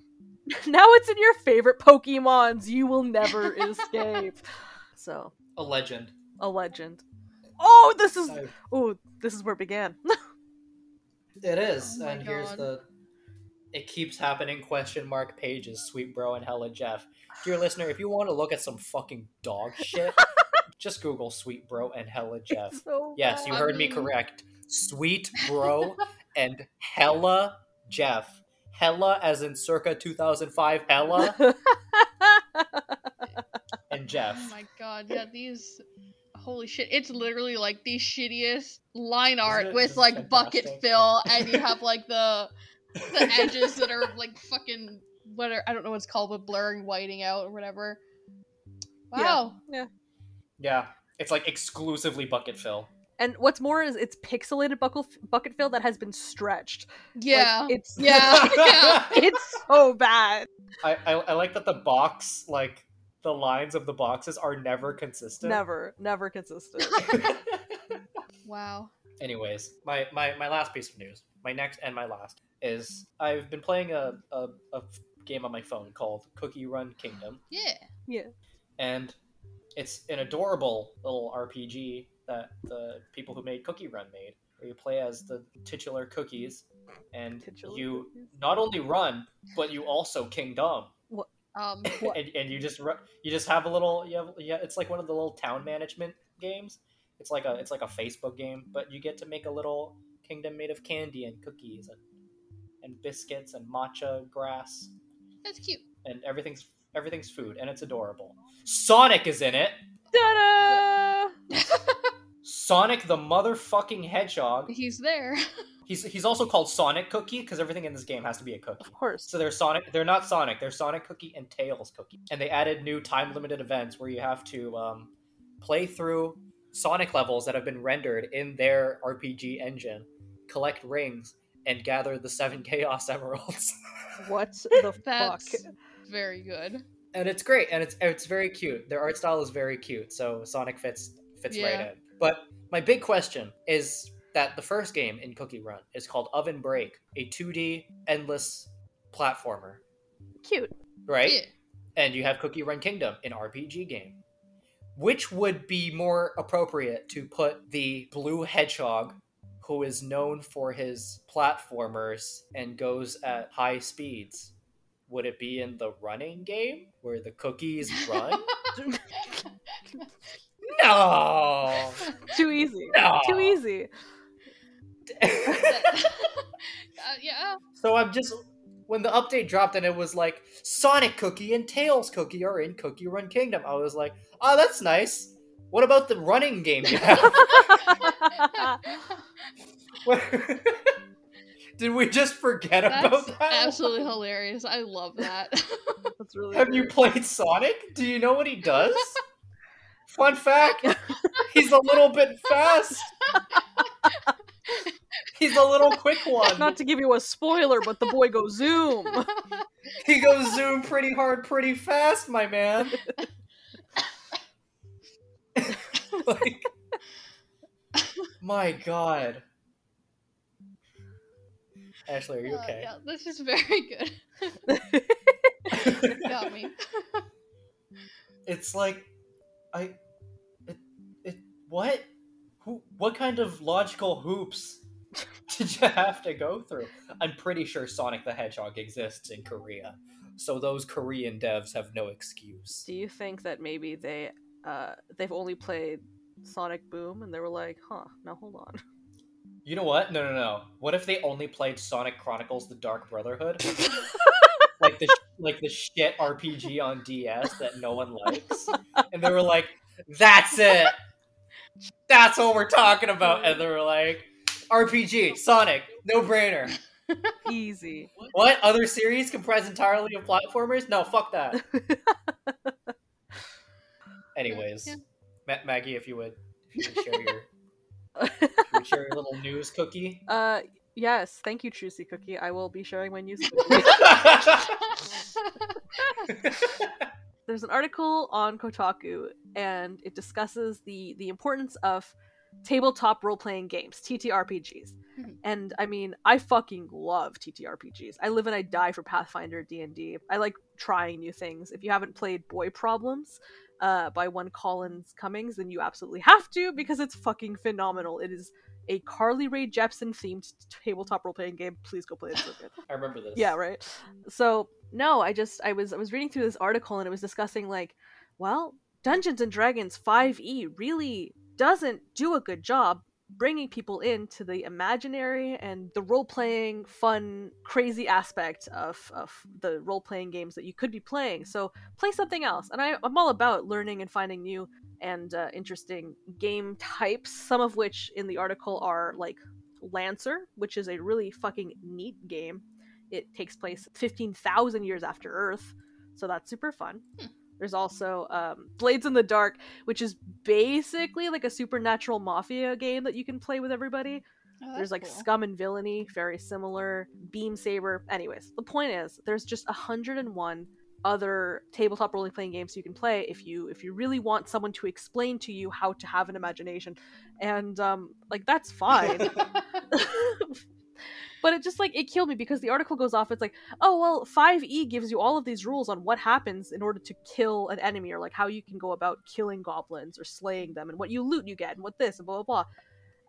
now it's in your favorite Pokemons. You will never escape. So, A legend. a legend. Oh, this is I- oh, this is where it began. It is, Oh my and here's the. It keeps happening. Question mark pages. Sweet bro and Hella Jeff. Dear listener, if you want to look at some fucking dog shit, just Google Sweet bro and Hella Jeff. So Yes, you heard me correct. Sweet bro and Hella Jeff. Hella as in circa 2005 Hella. And oh jeff. Oh my god, yeah, these holy shit. It's literally like the shittiest line art it with just like bucket fill and you have like the the edges that are like fucking what are I don't know what it's called, but blurring whiting out or whatever. Wow. Yeah. Wow. Yeah, it's like exclusively bucket fill. And what's more is it's pixelated buckle, bucket fill that has been stretched. Like, Yeah. it's yeah. yeah. it's so bad. I, I I like that the box like the lines of the boxes are never consistent. Never, never consistent. Wow. Anyways, my, my my last piece of news, my next and my last is I've been playing a, a, a game on my phone called Cookie Run Kingdom, Yeah. Yeah. And it's an adorable little RPG that the people who made Cookie Run made, where you play as the titular cookies, and Titular you cookies? not only run, but you also kingdom. Um and, and you just you just have a little you have yeah it's like one of the little town management games it's like a it's like a facebook game but you get to make a little kingdom made of candy and cookies and and biscuits and matcha grass that's cute. and everything's everything's food and it's adorable sonic is in it Ta-da! sonic the motherfucking hedgehog He's there. he's he's also called sonic cookie because everything in this game has to be a cookie Of course. So they're Sonic. They're not Sonic. They're Sonic Cookie and Tails Cookie. And they added new time limited events where you have to um, play through Sonic levels that have been rendered in their RPG engine, collect rings, and gather the seven Chaos Emeralds. What the fuck? Very good. and it's great, and it's it's very cute. Their art style is very cute, so Sonic fits fits right in. But my big question is that the first game in Cookie Run is called Oven Break, a 2D endless platformer, Cute. right? Yeah. and you have Cookie Run Kingdom, an RPG game. Which would be more appropriate to put the blue hedgehog, who is known for his platformers and goes at high speeds? Would it be in the running game where the cookies run? no! Too easy. No! Too easy. uh, yeah. so I'm just. When the update dropped and it was like Sonic Cookie and Tails Cookie are in Cookie Run Kingdom, I was like, oh, that's nice. What about the running game you have? Did we just forget That's about that? absolutely hilarious. I love that. That's really Have you played Sonic? Do you know what he does? Fun fact: he's a little bit fast. He's a little quick one. Not to give you a spoiler, but the boy goes zoom. He goes zoom pretty hard, pretty fast, my man. like, my god. Ashley, are you Uh, okay? yeah, this is very good. Got me. it's like i it, it what who what kind of logical hoops did you have to go through? I'm pretty sure sonic the hedgehog exists in korea so those korean devs have no excuse. Do you think that maybe they uh they've only played Sonic Boom and they were like, huh, now hold on. you know what? No no no. What if they only played sonic chronicles the dark brotherhood? Like the like the shit rpg on ds that no one likes? And they were like that's it that's what we're talking about and they were like rpg sonic no brainer Easy. what other series comprised entirely of platformers no fuck that anyways Yeah. Ma- maggie if you would if you would share your you would share your little news cookie uh yes, thank you, Trucy Cookie. I will be sharing my news. There's an article on Kotaku and it discusses the the importance of tabletop role-playing games, TTRPGs. Mhm. And I mean, I fucking love TTRPGs. I live and I die for Pathfinder D&D. I like trying new things. If you haven't played Boy Problems uh, by one Collins Cummings, then you absolutely have to because it's fucking phenomenal. It is a Carly Rae Jepsen themed tabletop role-playing game. Please go play it. So good. i remember this Yeah, right. So no, I just I was I was reading through this article and it was discussing like, well, Dungeons and Dragons 5e really doesn't do a good job bringing people into the imaginary and the role playing, fun, crazy aspect of, of the role playing games that you could be playing. So play something else. And I, I'm all about learning and finding new and uh, interesting game types, some of which in the article are like Lancer, which is a really fucking neat game. It takes place 15,000 years after Earth, so that's super fun. Hmm. There's also um, Blades in the Dark, which is basically like a supernatural mafia game that you can play with everybody. Oh, there's like cool. Scum and Villainy, very similar. Beam Saber. Anyways, the point is, there's just 101 other tabletop role playing games you can play if you if you really want someone to explain to you how to have an imagination, and um, like that's fine. but it just like it killed me because the article goes off it's like oh well 5e gives you all of these rules on what happens in order to kill an enemy or like how you can go about killing goblins or slaying them and what you loot you get and what this and blah blah blah.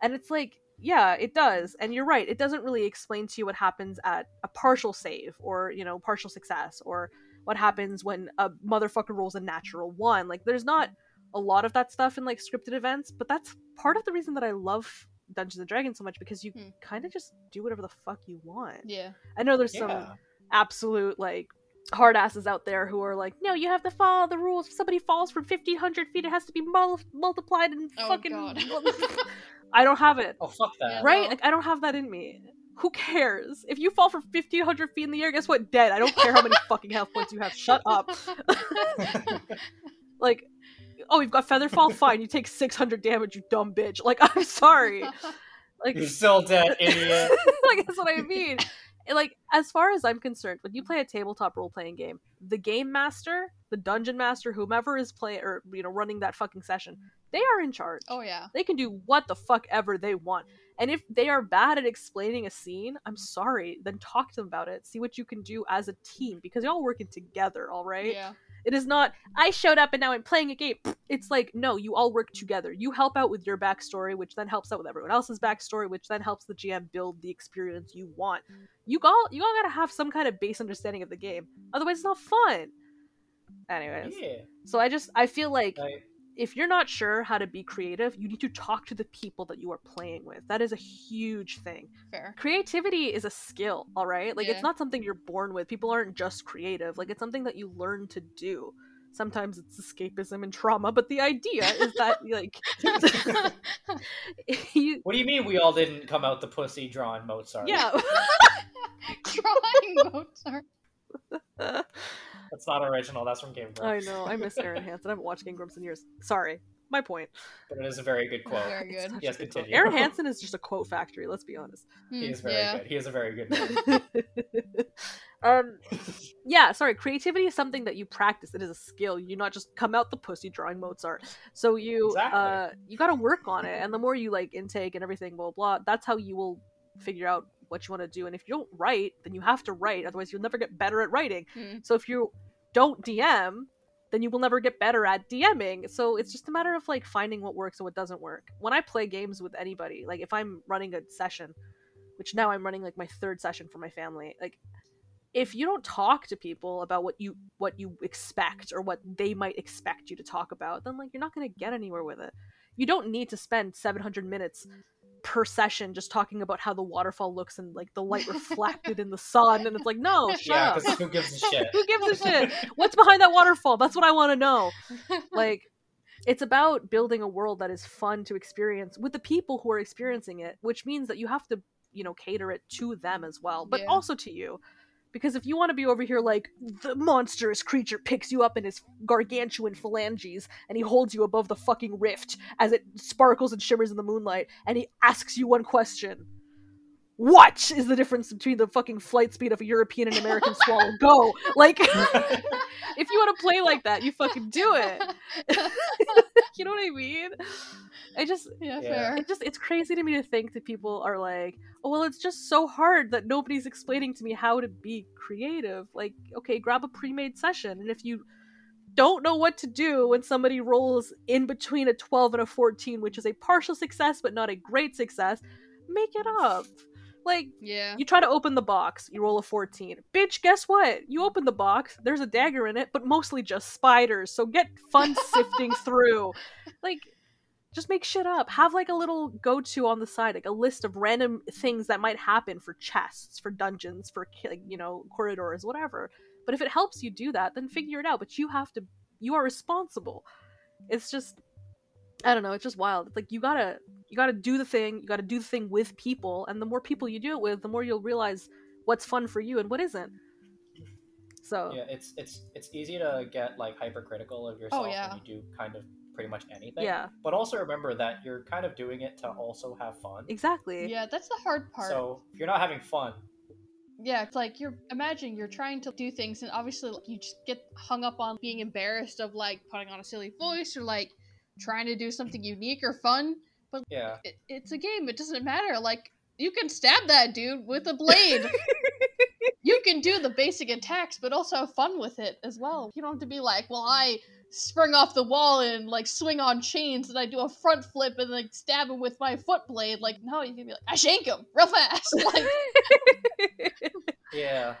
And it's like yeah it does and you're right it doesn't really explain to you what happens at a partial save or you know partial success or what happens when a motherfucker rolls a natural one like there's not a lot of that stuff in like scripted events but that's part of the reason that i love Dungeons and Dragons so much because you Hmm. kind of just do whatever the fuck you want. yeah. I know there's some absolute like hard asses out there who are like, no, you have to follow the rules. If somebody falls from fifteen hundred feet, it has to be mul- multiplied and Oh, fucking. God. I don't have it. Oh fuck that. Yeah. Right? no. Like I don't have that in me. Who cares? If you fall from fifteen hundred feet in the air, guess what? Dead. I don't care how many fucking health points you have. Shut up. Like, oh, you've got feather fall. Fine, you take six hundred damage. You dumb bitch. Like, I'm sorry. Like, You're still dead, idiot. like that's what I mean. Like as far as I'm concerned, when you play a tabletop role playing game, the game master, the dungeon master, whomever is playing or you know running that fucking session, they are in charge. oh yeah. They can do what the fuck ever they want. And if they are bad at explaining a scene, I'm sorry, then talk to them about it. See what you can do as a team because you're all working together, all right? Yeah. It is not I showed up and now I'm playing a game. It's like no, you all work together. You help out with your backstory, which then helps out with everyone else's backstory, which then helps the GM build the experience you want. Mm. You all you all gotta have some kind of base understanding of the game. Otherwise, it's not fun. Anyways, yeah. so I just I feel like I, if you're not sure how to be creative, you need to talk to the people that you are playing with. That is a huge thing. Fair. Creativity is a skill, all right? Like Yeah. it's not something you're born with. People aren't just creative. Like it's something that you learn to do. Sometimes it's escapism and trauma, but the idea is that like you what do you mean we all didn't come out the pussy drawing Mozart? yeah. Drawing Mozart. That's not original. That's from Game of I know. I miss Arin Hanson. I haven't watched Game Grumps in years. Sorry. My point. But it is a very good quote. Very good. Yes, good continue. Arin Hanson is just a quote factory, let's be honest. He Hmm, is very yeah. good. He is a very good man. um yeah sorry creativity is something that you practice it is a skill you not just come out the pussy drawing mozart so you Exactly. uh you gotta work on it and the more you like intake and everything blah blah that's how you will figure out what you want to do and if you don't write then you have to write otherwise you'll never get better at writing Hmm. so if you don't dm then you will never get better at DMing. So it's just a matter of like finding what works and what doesn't work. When I play games with anybody, like if I'm running a session, which now I'm running like my third session for my family, like if you don't talk to people about what you what you expect or what they might expect you to talk about, then like you're not going to get anywhere with it. You don't need to spend 700 minutes per session just talking about how the waterfall looks and like the light reflected in the sun and it's like no shut yeah, up. who gives a shit? who gives a shit? What's behind that waterfall? That's what i want to know. Like it's about building a world that is fun to experience with the people who are experiencing it which means that you have to you know cater it to them as well but Yeah. also to you because if you want to be over here like the monstrous creature picks you up in his gargantuan phalanges and he holds you above the fucking rift as it sparkles and shimmers in the moonlight and he asks you one question what is the difference between the fucking flight speed of a European and American swallow? Go! Like, if you want to play like that, you fucking do it. you know what I mean? I just, yeah, Yeah. fair. it just, it's crazy to me to think that people are like, oh, well, it's just so hard that nobody's explaining to me how to be creative. Like, okay, grab a pre made session, and if you don't know what to do when somebody rolls in between a 12 and a 14, which is a partial success but not a great success, make it up. Like, Yeah. you try to open the box, you roll a 14. Bitch, guess what? You open the box, there's a dagger in it, but mostly just spiders, so get fun sifting through. Like, just make shit up. Have like a little go to on the side, like a list of random things that might happen for chests, for dungeons, for like, you know corridors, whatever. But if it helps you do that, then figure it out. But you have to, you are responsible. It's just, I don't know. It's just wild. It's like you gotta, you gotta do the thing. You gotta do the thing with people, and the more people you do it with, the more you'll realize what's fun for you and what isn't. So Yeah, it's it's it's easy to get like hypercritical of yourself oh, yeah. when you do kind of pretty much anything. yeah, But also remember that you're kind of doing it to also have fun. exactly. Yeah, that's the hard part. So if you're not having fun, Yeah, it's like you're imagine you're trying to do things and obviously like, you just get hung up on being embarrassed of like putting on a silly voice or like trying to do something unique or fun. But yeah. It, it's a game. It doesn't matter. Like you can stab that dude with a blade. you can do the basic attacks, but also have fun with it as well. You don't have to be like, well, I spring off the wall and like swing on chains and I do a front flip and like stab him with my foot blade. Like, no, you can be like, I shank him real fast. Like, Yeah.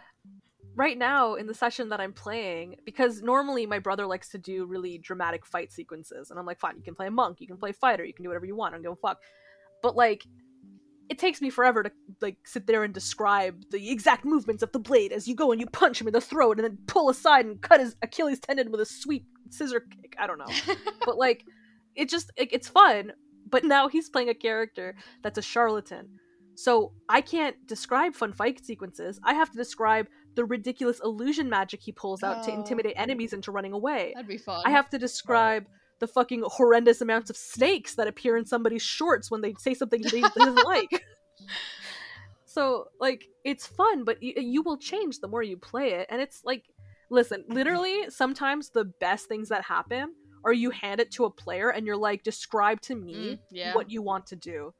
Right now in the session that I'm playing, because normally my brother likes to do really dramatic fight sequences, and I'm like, fine, you can play a monk, you can play fighter, you can do whatever you want, I don't give a fuck. But like, it takes me forever to like sit there and describe the exact movements of the blade as you go and you punch him in the throat and then pull aside and cut his Achilles tendon with a sweet scissor kick. I don't know, but like, it just it, it's fun. But now he's playing a character that's a charlatan. So I can't describe fun fight sequences. I have to describe the ridiculous illusion magic he pulls out to Oh. intimidate enemies into running away. that'd be fun. I have to describe the fucking horrendous amounts of snakes that appear in somebody's shorts when they say something they doesn't like. So, like, it's fun, but y- you will change the more you play it. And it's like, listen, literally, sometimes the best things that happen are you hand it to a player and you're like, describe to me Mm, yeah. what you want to do.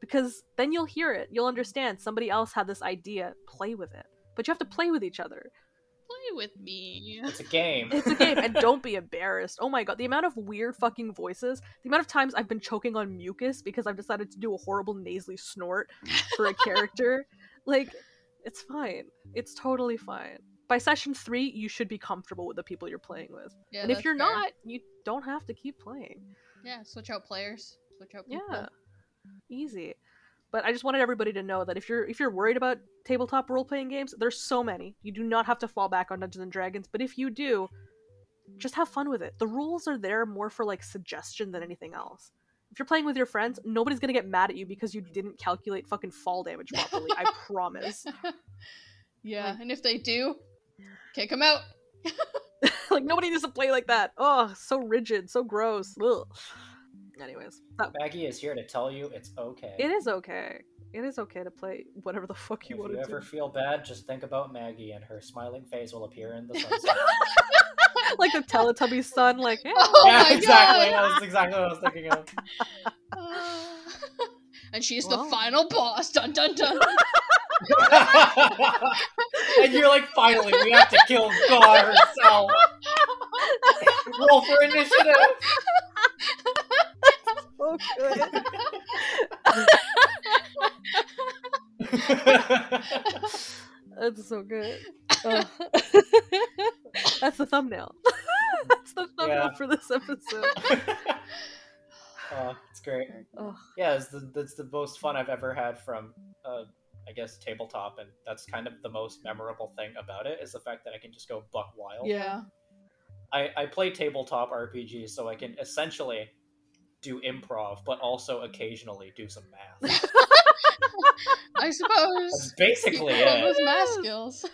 Because then you'll hear it. You'll understand somebody else had this idea. Play with it. But you have to play with each other. Play with me. It's a game. It's a game, and don't be embarrassed. Oh my god, the amount of weird fucking voices, the amount of times I've been choking on mucus because I've decided to do a horrible nasally snort for a character. like, it's fine. It's totally fine. By session three, you should be comfortable with the people you're playing with. Yeah, and if you're fair. not, you don't have to keep playing. yeah, switch out players. Switch out people. Yeah. Easy. But I just wanted everybody to know that if you're if you're worried about tabletop role playing games, there's so many. You do not have to fall back on Dungeons and Dragons, but if you do, just have fun with it. The rules are there more for like suggestion than anything else. If you're playing with your friends, nobody's gonna get mad at you because you didn't calculate fucking fall damage properly. I promise. yeah, Like- and if they do, kick them out. like nobody needs to play like that. Oh, so rigid, so gross. Ugh. Anyways, that, Maggie is here to tell you it's okay. it is okay. It is okay to play whatever the fuck you if want you to If you ever do. feel bad, just think about Maggie and her smiling face will appear in the sunset. like the Teletubby sun, like, hey. Oh yeah, exactly. God. That's exactly what I was thinking of. and she's Well. the final boss. Dun dun dun. and you're like, finally, we have to kill God herself. Roll for initiative. So good. That's so good. Ugh. That's the thumbnail. That's the thumbnail Yeah. for this episode. oh, it's great. Ugh. Yeah, it's the that's the most fun I've ever had from, uh, I guess, tabletop, and that's kind of the most memorable thing about it is the fact that I can just go buck wild. yeah. I, I play tabletop RPGs, so I can essentially do improv, but also occasionally do some math. I That's suppose. basically Equal it. those math skills.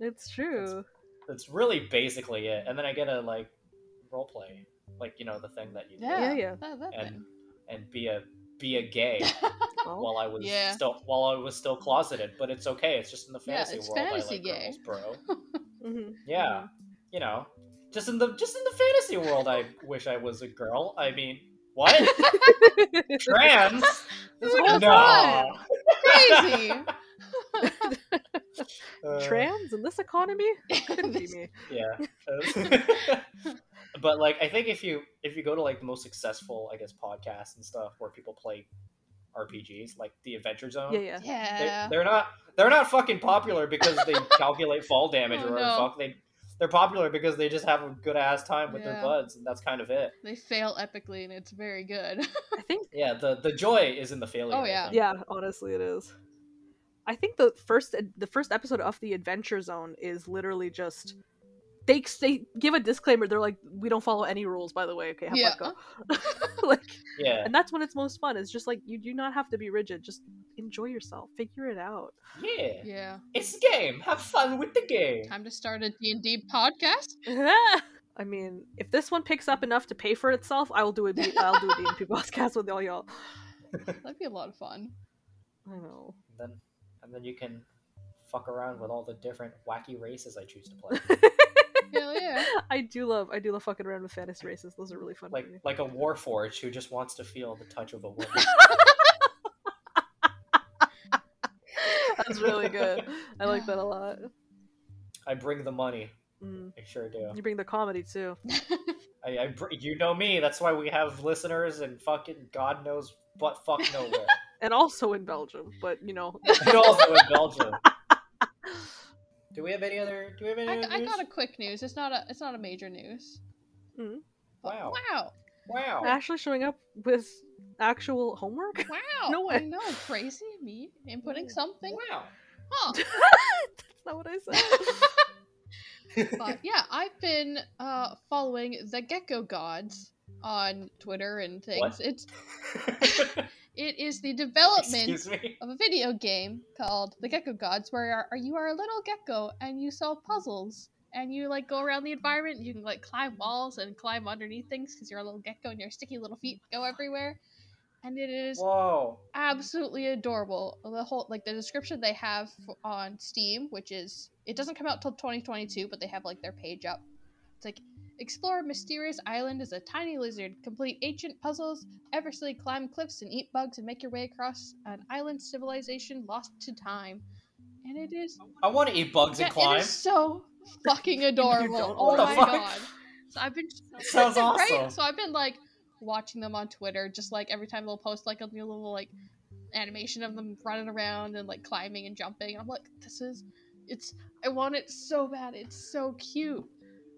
It's true. That's really basically it. And then I get to like role play, like you know the thing that you do, Yeah. yeah. That, that and thing. and be a be a gay Well, while I was Yeah. still while I was still closeted. But it's okay. It's just in the Yeah, fantasy it's world. fantasy I like gay. girls, bro. mhm. Yeah, you know, just in the just in the fantasy world, I wish I was a girl. I mean, what trans? This whole No. Crazy. Uh, Trans in this economy? Couldn't be me. yeah but like i think if you if you go to like the most successful i guess podcasts and stuff where people play rpgs like the adventure zone Yeah, yeah. Yeah. they, are not they're not fucking popular because they calculate fall damage Oh, or no. fuck they they're popular because they just have a good ass time with their buds, and that's kind of it. They fail epically, and it's very good. I think Yeah, the the joy is in the failure. Oh, yeah. yeah, honestly it is. I think the first the first episode of the Adventure Zone is literally just they they give a disclaimer. They're like, we don't follow any rules, by the way. Okay, have Yeah. fun, go. like, yeah, and that's when it's most fun. It's just like you do not have to be rigid. Just enjoy yourself. Figure it out. yeah. yeah. It's a game. Have fun with the game. Time to start a D&D podcast. I mean, if this one picks up enough to pay for itself, I will do a D- I'll do a D&D podcast with all y'all. That'd be a lot of fun. I know. And then and then you can fuck around with all the different wacky races I choose to play. Hell yeah. I do love I do love fucking around with fantasy races. Those are really fun. like for me. like a warforged who just wants to feel the touch of a woman. That's really good. I like that a lot. I bring the money. Mm. I sure do. You bring the comedy too. I, I br- you know me. That's why we have listeners and fucking God knows but fuck nowhere. And also in Belgium, but you know. and also in Belgium. Do we have any other? Do we have any I, other I news? got a quick news. It's not a it's not a major news. Mhm. Wow. Wow. Wow. Actually showing up with actual homework? Wow. No way. I know, crazy me inputting something. Wow. Huh. That's not what I said. but yeah, I've been uh, following the Gecko Gods on Twitter and things. What? It's it is the development of a video game called The Gecko Gods, where you are, you are a little gecko and you solve puzzles and you like go around the environment. And you can like climb walls and climb underneath things because you're a little gecko and your sticky little feet go everywhere. And it is Whoa. absolutely adorable. The whole like the description they have on Steam, which is it doesn't come out till 2022, but they have like their page up. It's like explore a mysterious island as a tiny lizard, complete ancient puzzles, effortlessly climb cliffs and eat bugs, and make your way across an island civilization lost to time. And it is I want to eat bugs yeah, and climb. is so fucking adorable. oh my the god! So I've been Sounds right? awesome. So I've been like watching them on Twitter, just like every time they'll post like a new little like animation of them running around and like climbing and jumping. I'm like, this is it's I want it so bad. It's so cute.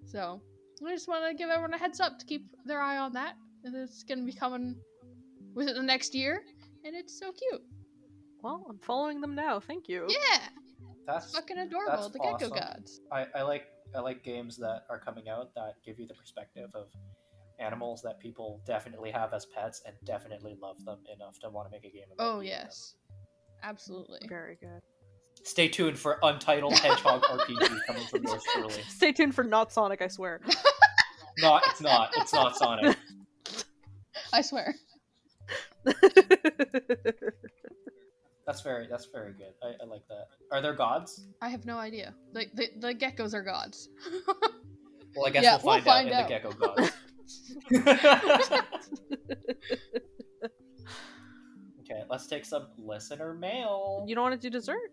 So I just want to give everyone a heads up to keep their eye on that. And It's gonna be coming with it the next year, and it's so cute. Well, I'm following them now. Thank you. Yeah, That's fucking adorable. that's the Gecko awesome. Gods. I, I like I like games that are coming out that give you the perspective of animals that people definitely have as pets and definitely love them enough to want to make a game about. Oh eating them. yes, absolutely. Very good. Stay tuned for Untitled Hedgehog RPG coming from yours truly. Stay tuned for not Sonic, I swear. Not it's not it's not Sonic. I swear. That's very that's very good. I, I like that. Are there gods? I have no idea. The the, the geckos are gods. Well, I guess Yeah, we'll we'll find, find out, out. in the Gecko Gods. okay, let's take some listener mail. you don't want to do dessert?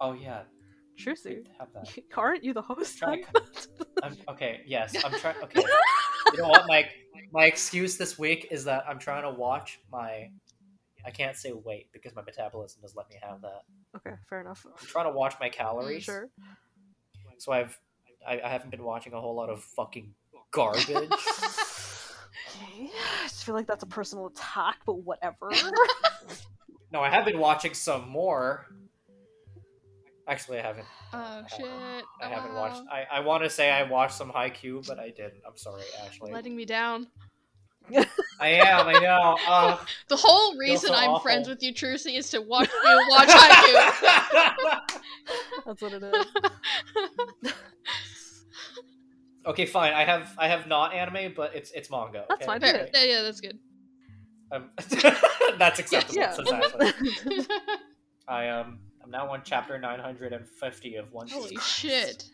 Oh yeah, Trucy. have that. Aren't you the host? Then? I'm, okay, yes, I'm trying. Okay, you know what? My my excuse this week is that I'm trying to watch my. I can't say weight because my metabolism doesn't let me have that. okay, fair enough. I'm trying to watch my calories. Sure. So I've I, I haven't been watching a whole lot of fucking garbage. Okay. I just feel like that's a personal attack, but whatever. no, I have been watching some more. Actually, I haven't. Oh shit! I haven't Oh, watched. I, I want to say I watched some Haikyuu, but I didn't. I'm sorry, Ashley. letting me down. I am. I know. Uh, The whole reason so I'm awful. friends with you, Trucy, is to watch you watch Haikyuu. that's what it is. okay, fine. I have I have not anime, but it's it's manga. That's okay? fine. Fair. Yeah, yeah, that's good. Um, that's acceptable. Yeah. says Ashley. I um I'm now on chapter 950 of One Piece. Holy shit!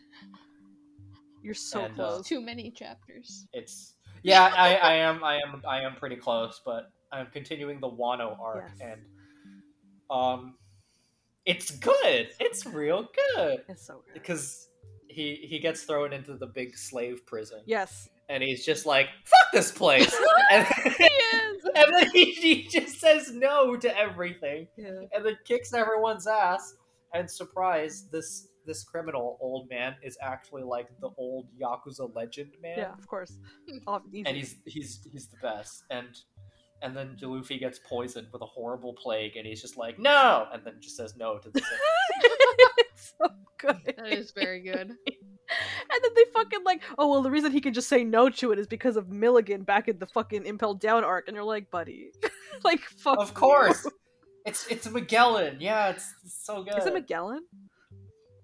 You're so And, uh, close. Too many chapters. It's yeah, I, I am I am I am pretty close, but I'm continuing the Wano arc Yes. and um it's good. It's real good It's so good. because he he gets thrown into the big slave prison Yes. And he's just like fuck this place and, Yes. and then he, he just says no to everything Yeah. and then kicks everyone's ass and surprise this this criminal old man is actually like the old yakuza legend man. Yeah, of course. And he's he's he's the best. And and then Luffy gets poisoned with a horrible plague, and he's just like no, and then just says no to the. it's so good. That is very good. And then they fucking like, oh well, the reason he can just say no to it is because of Milligan back in the fucking Impel Down arc, and you're like, buddy, like fuck. of you. course, it's it's Magellan. Yeah, it's, it's so good. Is it Magellan?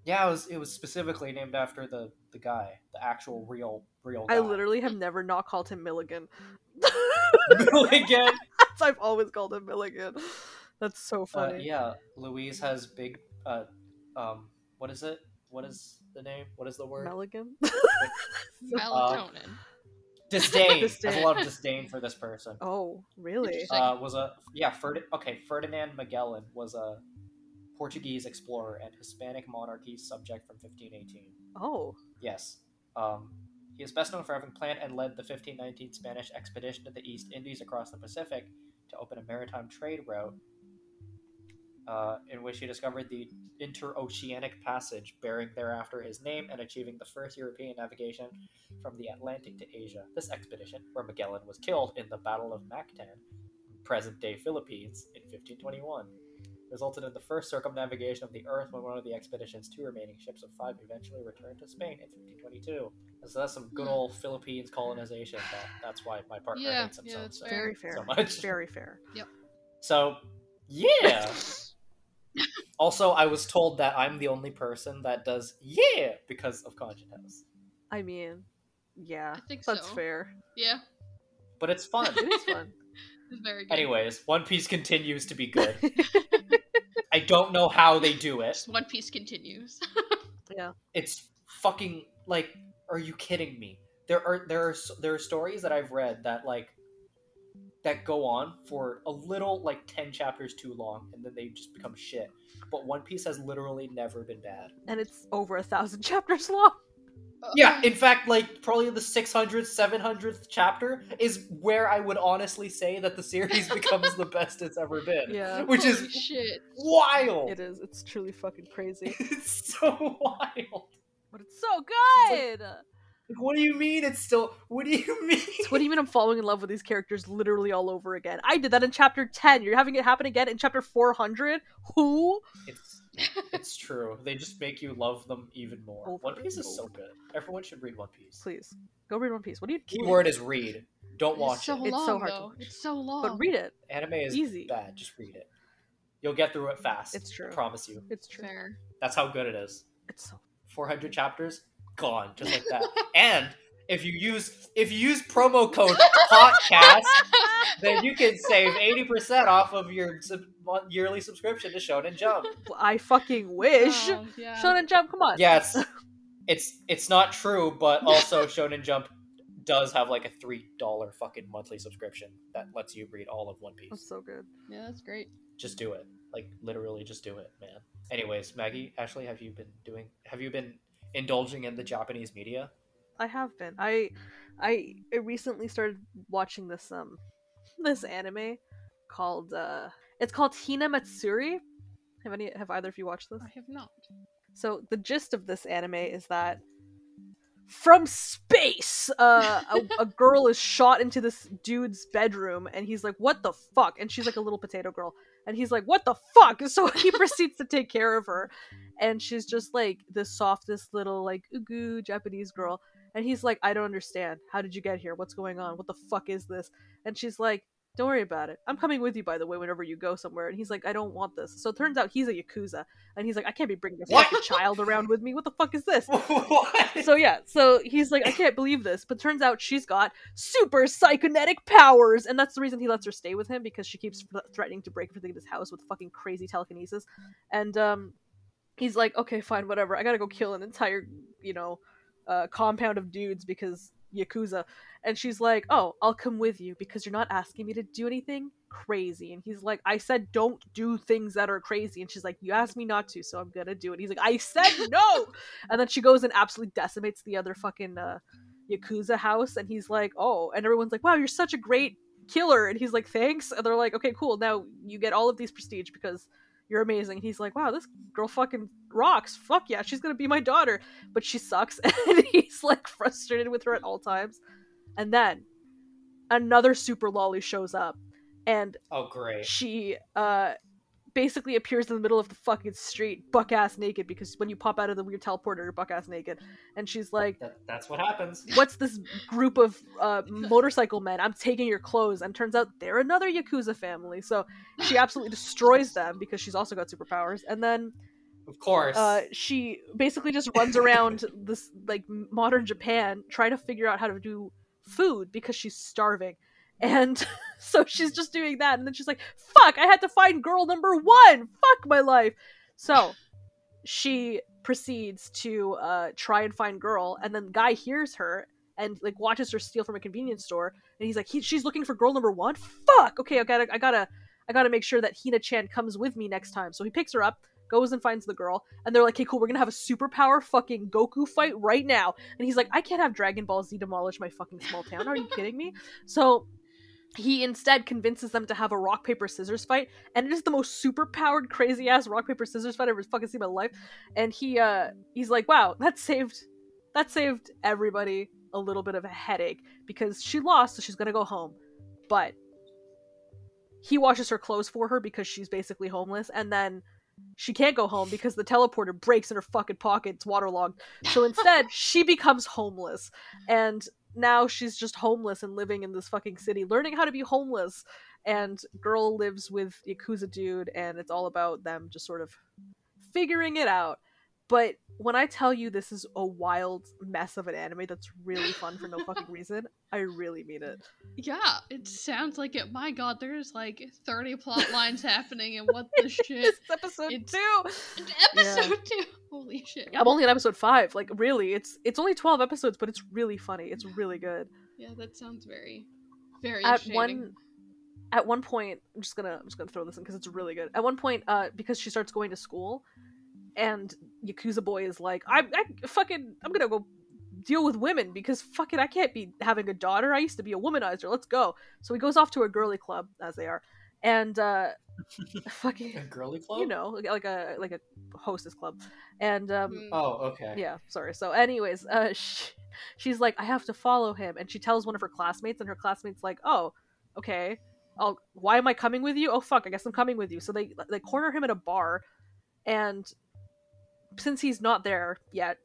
yeah, it was it was specifically named after the the guy, the actual real real. Guy. I literally have never not called him Milligan. Milligan. I've always called him Milligan. That's so Uh, funny. yeah, Louise has big. Uh, um, what is it? What is the name? What is the word? Milligan. Melatonin. disdain. Disdain. Has a lot of disdain for this person. oh, really? Uh, was a yeah. Ferd- okay, Ferdinand Magellan was a Portuguese explorer and Hispanic monarchy subject from 1518. Oh, Yes. Um, he is best known for having planned and led the 1519 Spanish expedition to the East Indies across the Pacific to open a maritime trade route, uh, in which he discovered the interoceanic passage, bearing thereafter his name and achieving the first European navigation from the Atlantic to Asia. This expedition, where Magellan was killed in the Battle of Mactan, present-day Philippines, in 1521 resulted in the first circumnavigation of the Earth when one of the expedition's two remaining ships of five eventually returned to Spain in 1522. And so that's some good old Philippines colonization. That, that's why my partner Yeah, hates him yeah, so, that's so, very fair. so much. Very fair. So, yeah. also, I was told that I'm the only person that does yeah because of Conjure House. I mean, yeah, I think that's so. fair. Yeah, But it's fun. It is fun. it's very good. Anyways, One Piece continues to be good. I don't know how they do it. Just One Piece continues. yeah. it's fucking like are you kidding me there are there are there are stories that i've read that like that go on for a little like 10 chapters too long and then they just become shit but one piece has literally never been bad And it's over a thousand chapters long. yeah in fact like probably the 600th 700th chapter is where i would honestly say that the series becomes the best it's ever been Yeah. which Holy is shit. wild It is. It's truly fucking crazy. it's so wild But it's so good. Like, what do you mean it's still what do you mean So what do you mean I'm falling in love with these characters literally all over again? I did that in chapter 10. You're having it happen again in chapter 400? Who? It's it's true. They just make you love them even more. Over One Piece is so good. Everyone should read One Piece. Please. Go read One Piece. What do you doing? Keyword is read. Don't watch it's so it. It's so hard to watch. It's so long. But read it. Anime is Easy. bad. Just read it. You'll get through it fast. It's true. I promise you. It's true. Fair. That's how good it is. It's so 400 chapters gone just like that. and if you use if you use promo code podcast, then you can save 80% off of your sub- yearly subscription to Shonen Jump. I fucking wish. Oh, yeah. Shonen Jump, come on. Yes. It's it's not true, but also Shonen Jump does have like a three dollar fucking monthly subscription that lets you read all of One Piece. That's so good. Yeah, that's great. Just do it. Like literally just do it, man. Anyways, Maggie, Ashley, have you been doing have you been indulging in the Japanese media? I have been. I I I recently started watching this um this anime called uh it's called Hina Matsuri. Have any have either of you watched this? I have not. So the gist of this anime is that from space, uh, a, a girl is shot into this dude's bedroom, and he's like, "What the fuck?" And she's like a little potato girl, and he's like, "What the fuck?" So he proceeds to take care of her, and she's just like the softest little like ugu Japanese girl, and he's like, "I don't understand. How did you get here? What's going on? What the fuck is this?" And she's like, don't worry about it. I'm coming with you, by the way, whenever you go somewhere. And he's like, I don't want this. So it turns out he's a Yakuza. And he's like, I can't be bringing this fucking child around with me. What the fuck is this? what? So yeah, so he's like, I can't believe this. But turns out she's got super psychonetic powers. And that's the reason he lets her stay with him because she keeps threatening to break everything in his house with fucking crazy telekinesis. And um, he's like, okay, fine, whatever. I gotta go kill an entire, you know, uh, compound of dudes because Yakuza. And she's like, oh, I'll come with you because you're not asking me to do anything crazy. And he's like, I said don't do things that are crazy. And she's like, you asked me not to, so I'm gonna do it. He's like, I said no! and then she goes and absolutely decimates the other fucking uh, Yakuza house. And he's like, oh. And everyone's like, wow, you're such a great killer. And he's like, thanks. And they're like, okay, cool. Now you get all of these prestige because you're amazing." And he's like, "Wow, this girl fucking rocks. Fuck yeah, she's gonna be my daughter." But she sucks, and he's like frustrated with her at all times. And then another super lolly shows up, and Oh, great. she uh basically appears in the middle of the fucking street buck ass naked because when you pop out of the weird teleporter you're buck ass naked. And she's like That, that's what happens. what's this group of uh motorcycle men? I'm taking your clothes. And turns out they're another yakuza family. So she absolutely destroys them because she's also got superpowers. And then Of course. uh she basically just runs around this like modern japan trying to figure out how to do food because she's starving. And so she's just doing that and then she's like fuck i had to find girl number one. Fuck my life. So she proceeds to uh try and find girl and then guy hears her and like watches her steal from a convenience store and he's like he, she's looking for girl number one? Fuck! Okay i gotta i gotta i gotta make sure that hina chan comes with me next time. So he picks her up goes and finds the girl and they're like okay cool we're gonna have a superpower fucking goku fight right now. And he's like i can't have dragon ball z demolish my fucking small town. Are you kidding me? So he instead convinces them to have a rock paper scissors fight and it is the most super powered crazy ass rock paper scissors fight i've ever fucking seen in my life. And he uh he's like wow that saved that saved everybody a little bit of a headache because she lost so she's gonna go home. But he washes her clothes for her because she's basically homeless and then she can't go home because the teleporter breaks in her fucking pocket it's waterlogged. So instead she becomes homeless. And now she's just homeless and living in this fucking city learning how to be homeless. And girl lives with yakuza dude and it's all about them just sort of figuring it out but when i tell you this is a wild mess of an anime that's really fun for no fucking reason i really mean it Yeah, it sounds like it. My god, there's like 30 plot lines happening, and what the shit? this episode It's- too Episode 2! Holy shit. i'm only on episode five like really it's it's only 12 episodes but it's really funny it's really good Yeah, that sounds very, very at one at one point i'm just gonna i'm just gonna throw this in because it's really good at one point uh because she starts going to school and yakuza boy is like i'm I, fucking i'm gonna go deal with women because fucking i can't be having a daughter. I used to be a womanizer. Let's go. So he goes off to a girly club as they are. And uh a fucking girly club? you know like, like a like a hostess club. And um Mm. Oh, okay. yeah sorry. So anyways uh sh she's like i have to follow him. And she tells one of her classmates and her classmates like oh okay. I'll why am i coming with you? Oh fuck i guess i'm coming with you. So they they corner him at a bar and since he's not there yet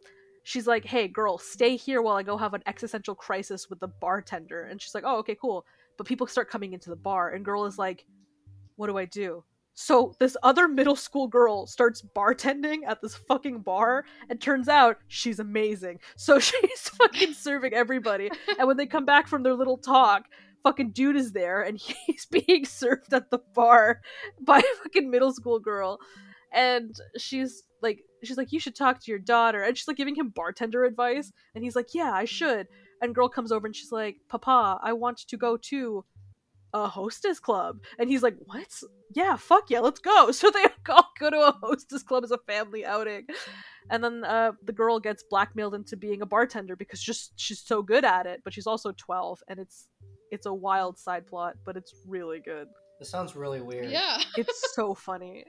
she's like hey girl stay here while i go have an existential crisis with the bartender and she's like oh okay cool but people start coming into the bar and girl is like what do i do so this other middle school girl starts bartending at this fucking bar and turns out she's amazing. So she's fucking serving everybody. And when they come back from their little talk, fucking dude is there and he's being served at the bar by a fucking middle school girl. And she's like she's like, You should talk to your daughter. And she's like giving him bartender advice. And he's like, Yeah, I should. And girl comes over and she's like, Papa, I want to go to a hostess club. And he's like, What? Yeah, fuck yeah, let's go. So they all go to a hostess club as a family outing. And then uh, the girl gets blackmailed into being a bartender because just she's so good at it, but she's also 12 and it's it's a wild side plot, but it's really good. This sounds really weird. Yeah. It's so funny.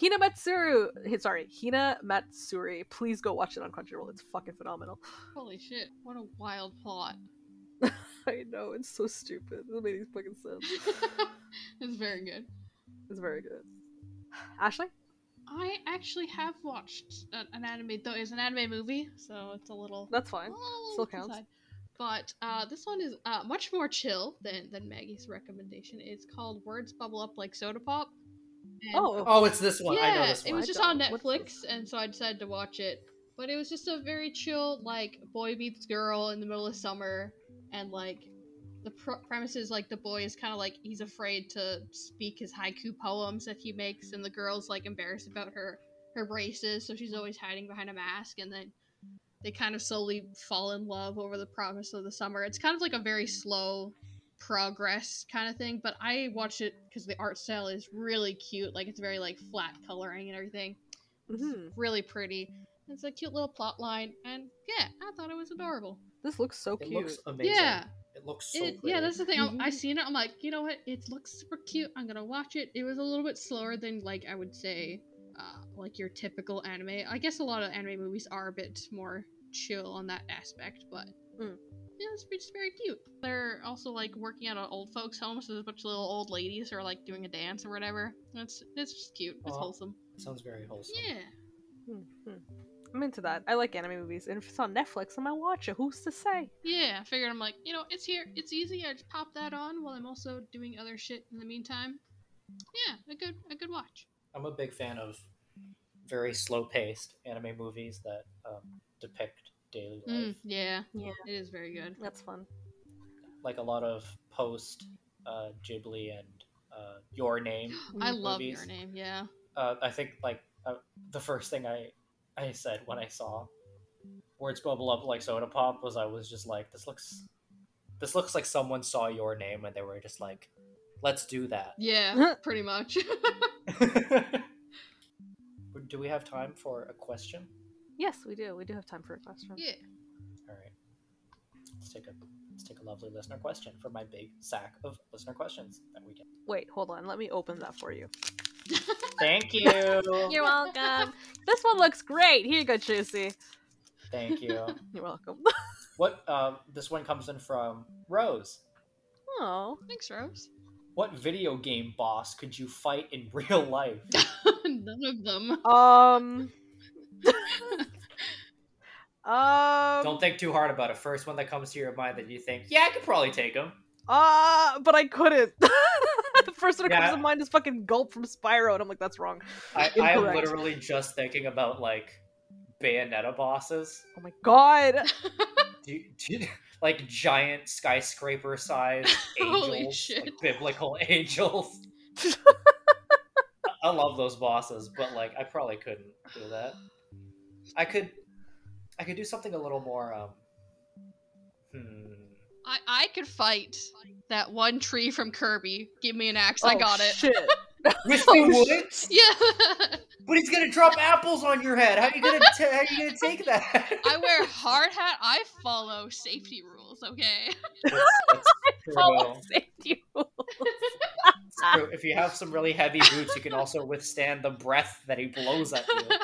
Hina Matsuru, sorry, Hina Matsuri. Please go watch it on Crunchyroll. It's fucking phenomenal. Holy shit. What a wild plot. I know it's so stupid. It doesn't any fucking sense. it's very good. It's very good. Ashley, I actually have watched an, an anime, though it's an anime movie, so it's a little. that's fine. well, Still counts. side. But uh, this one is uh, much more chill than, than Maggie's recommendation. It's called Words Bubble Up Like Soda Pop. And- Oh, Oh, it's this one. I know yeah, this it was just on Netflix, and so I decided to watch it. But it was just a very chill, like boy meets girl in the middle of summer, and like the pr- premise is like the boy is kind of like he's afraid to speak his haiku poems that he makes, and the girl's like embarrassed about her her braces, so she's always hiding behind a mask, and then they kind of slowly fall in love over the promise of the summer. It's kind of like a very slow progress kind of thing, but I watched it because the art style is really cute. Like it's very like flat coloring and everything. Mhm. Really pretty. It's a cute little plot line, and yeah, I thought it was adorable. this looks so It cute. looks amazing. Yeah, It It looks so It, yeah, that's the thing. I, I seen it. I'm like, you know what? It looks super cute. I'm gonna watch it. It was a little bit slower than like I would say, uh, like your typical anime. I guess a lot of anime movies are a bit more chill on that aspect, but Mm. Yeah, it's, it's very cute. They're also like working at an old folks' home, so there's a bunch of little old ladies who are like doing a dance or whatever. It's it's just cute. It's Aw. wholesome. Sounds very wholesome. Yeah. Mhm. I'm into that. I like anime movies, and if it's on Netflix, I might watch it. Who's to say? Yeah, I figured I'm like, you know, it's here, it's easy. I just pop that on while I'm also doing other shit in the meantime. Yeah, a good a good watch. I'm a big fan of very slow-paced anime movies that um, depict daily life. Mm, yeah, Yeah, it is very good. that's fun. Like a lot of post uh, Ghibli and uh, Your Name. I love your name. Yeah. Uh, I think like uh, the first thing I I said when I saw words bubble up like soda pop was I was just like this looks this looks like someone saw Your Name and they were just like let's do that. Yeah, pretty much. do we have time for a question? Yes, we do. We do have time for a question. yeah. All right. Let's take a let's take a lovely listener question for my big sack of listener questions that we get. Wait, hold on. Let me open that for you. Thank you. You're welcome. this one looks great. Here you go, Juicy. Thank you. You're welcome. What um this one comes in from Rose. Oh, Thanks, Rose. What video game boss could you fight in real life? None of them. um, um, Don't think too hard about it. First one that comes to your mind that you think, yeah, I could probably take him. uh, but I couldn't. the first one that Yeah. comes to mind is fucking Gulp from Spyro, and I'm like, that's wrong. I, I am literally just thinking about like Bayonetta bosses, Oh my god. do do like giant skyscraper sized angels, Holy shit. like biblical angels. I love those bosses, but like I probably couldn't do that. I could, I could do something a little more. um Hmm. I I could fight that one tree from Kirby. Give me an axe. I Oh, got it. Shit. Misty Oh, Woods, Yeah. but he's gonna drop apples on your head. How you gonna? T- how you gonna take that? I wear hard hat. I follow safety rules. Okay. That's, that's true. Oh, safety rules. It's. If you have some really heavy boots, you can also withstand the breath that he blows at you.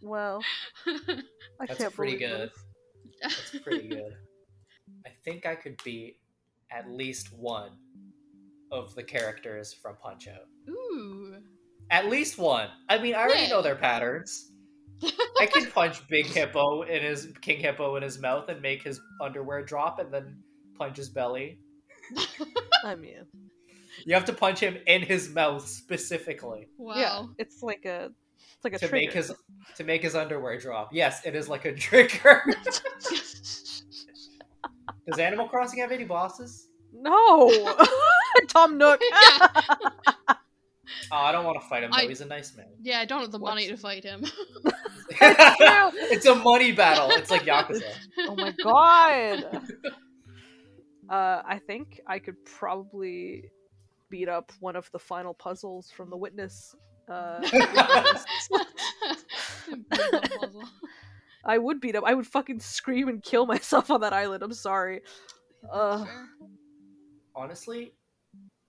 Well, I That's can't pretty good. this. That's pretty good. I think I could beat at least one of the characters from Punch Out. Ooh. At least one. I mean, I already Yeah. know their patterns. I can punch Big Hippo in his King Hippo in his mouth and make his underwear drop, and then punch his belly. I mean, You have to punch him in his mouth specifically Wow. yeah, it's like a, it's like a to trigger. make his to make his underwear drop. Yes, it is like a trigger. Does Animal Crossing have any bosses? No, Tom Nook. Oh, I don't want to fight him though. I- He's a nice man. Yeah, I don't have the What? money to fight him. it's a money battle. It's like Yakuza. oh my god. Uh, I think I could probably beat up one of the final puzzles from the Witness. Uh, I would beat up. I would fucking scream and kill myself on that island. I'm sorry. Uh, Honestly,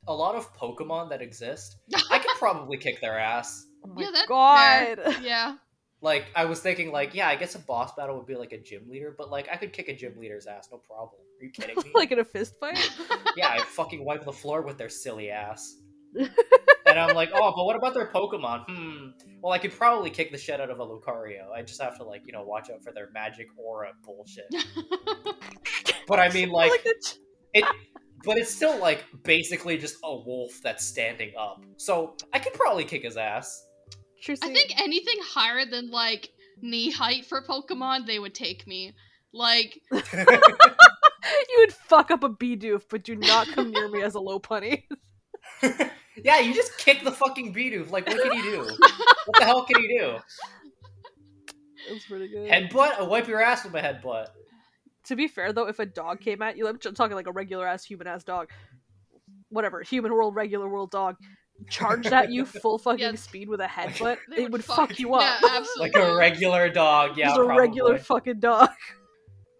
a lot of Pokemon that exist, I could probably kick their ass. oh my Yeah, that- god. Yeah. Like I was thinking, like yeah, I guess a boss battle would be like a gym leader, but like I could kick a gym leader's ass, no problem. Are you kidding me? like in a fist fight? yeah, I fucking wipe the floor with their silly ass. And I'm like, oh, but what about their Pokemon? Hmm. Well, I could probably kick the shit out of a Lucario. I just have to like, you know, watch out for their magic aura bullshit. But I mean, like, it. But it's still like basically just a wolf that's standing up. So I could probably kick his ass. Trissy, I think anything higher than like knee height for Pokemon, they would take me. Like, you would fuck up a Bidoof, but do not come near me as a Lopunny. yeah, you just kick the fucking Bidoof. Like, what can he do? What the hell can he do? That's pretty good. Headbutt? I wipe your ass with my headbutt. To be fair, though, if a dog came at you, I'm talking like a regular ass human ass dog, whatever, human world, regular world dog, charged at you full fucking Yeah. speed with a headbutt, They it would would fuck fuck you up. Yeah, absolutely. Like a regular dog. Yeah, Just a probably. regular fucking dog.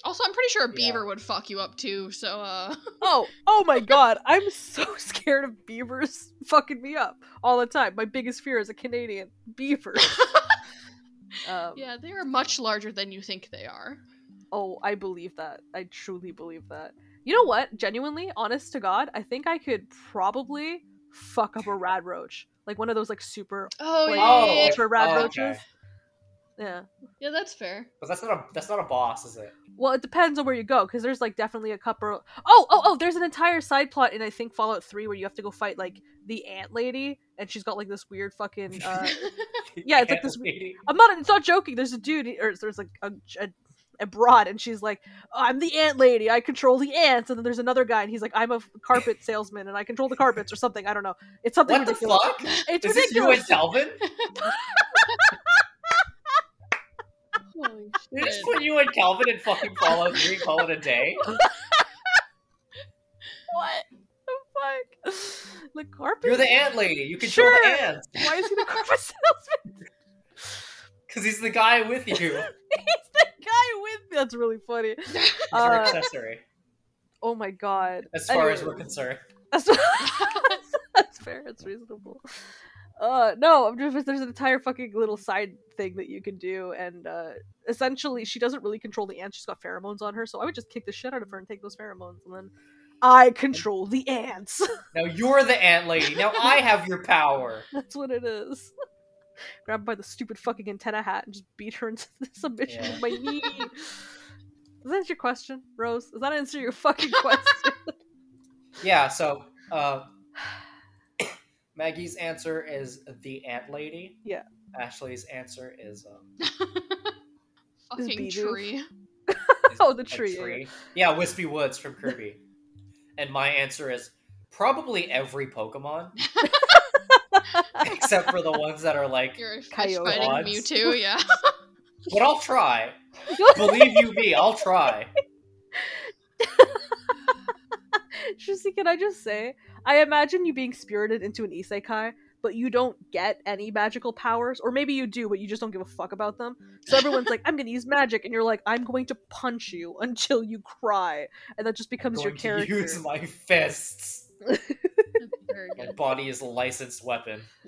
Also, I'm pretty sure a Yeah. beaver would fuck you up too. So, uh, Oh, oh my god, I'm so scared of beavers fucking me up all the time. My biggest fear as a Canadian, beaver. um, yeah, they are much larger than you think they are. Oh, I believe that. I truly believe that. You know what? Genuinely, honest to God, I think I could probably fuck up a rad roach. Like one of those like super Oh Like, yeah, Oh, yeah, yeah. ultra rad oh, roaches. okay. Yeah. Yeah, that's fair. But that's not a that's not a boss, is it? Well, it depends on where you go, because there's like definitely a couple. Oh, oh, oh! There's an entire side plot in I think Fallout Three where you have to go fight like the ant lady, and she's got like this weird fucking. Uh... Yeah, it's like this- lady. I'm not. It's not joking. There's a dude, or there's like a, a, a broad, and she's like, "I'm the ant lady. I control the ants." And then there's another guy, and he's like, "I'm a carpet salesman, and I control the carpets," or something. I don't know. It's something What the fuck? It's Is this you and ridiculous. Calvin? Holy They just put you and Calvin in fucking Fallout 3, call it a day. what the fuck? The carpet. You're the ant lady. You control Sure. the ants. Why is he the carpet salesman? Because he's the guy with you. He's the guy with. That's really funny. our Uh, accessory, oh my god. as far as we're concerned. That's, that's fair. It's reasonable. Uh, no, I'm just there's an entire fucking little side thing that you can do, and uh, essentially she doesn't really control the ants. She's got pheromones on her, so I would just kick the shit out of her and take those pheromones, and then I control the ants. Now you're the ant lady. Now I have your power. That's what it is. Grab by the stupid fucking antenna hat and just beat her into submission Yeah. with my knee. Does that answer your question, Rose? Does that answer your fucking question? Yeah, so uh, Maggie's answer is the ant lady. Yeah. Ashley's answer is um, Fucking Bidoof. tree. Oh, the a tree, yeah, Yeah, Whispy Woods from Kirby. and my answer is probably every Pokemon, except for the ones that are like. You're a fish Coyote. fighting Mewtwo, yeah. But I'll try. Believe you me, I'll try. Trissy, can I just say, I imagine you being spirited into an isekai, but you don't get any magical powers, or maybe you do, but you just don't give a fuck about them. So everyone's like, "I'm gonna use magic," and you're like, "I'm going to punch you until you cry," and that just becomes your going character. to use my fists. My body is a licensed weapon.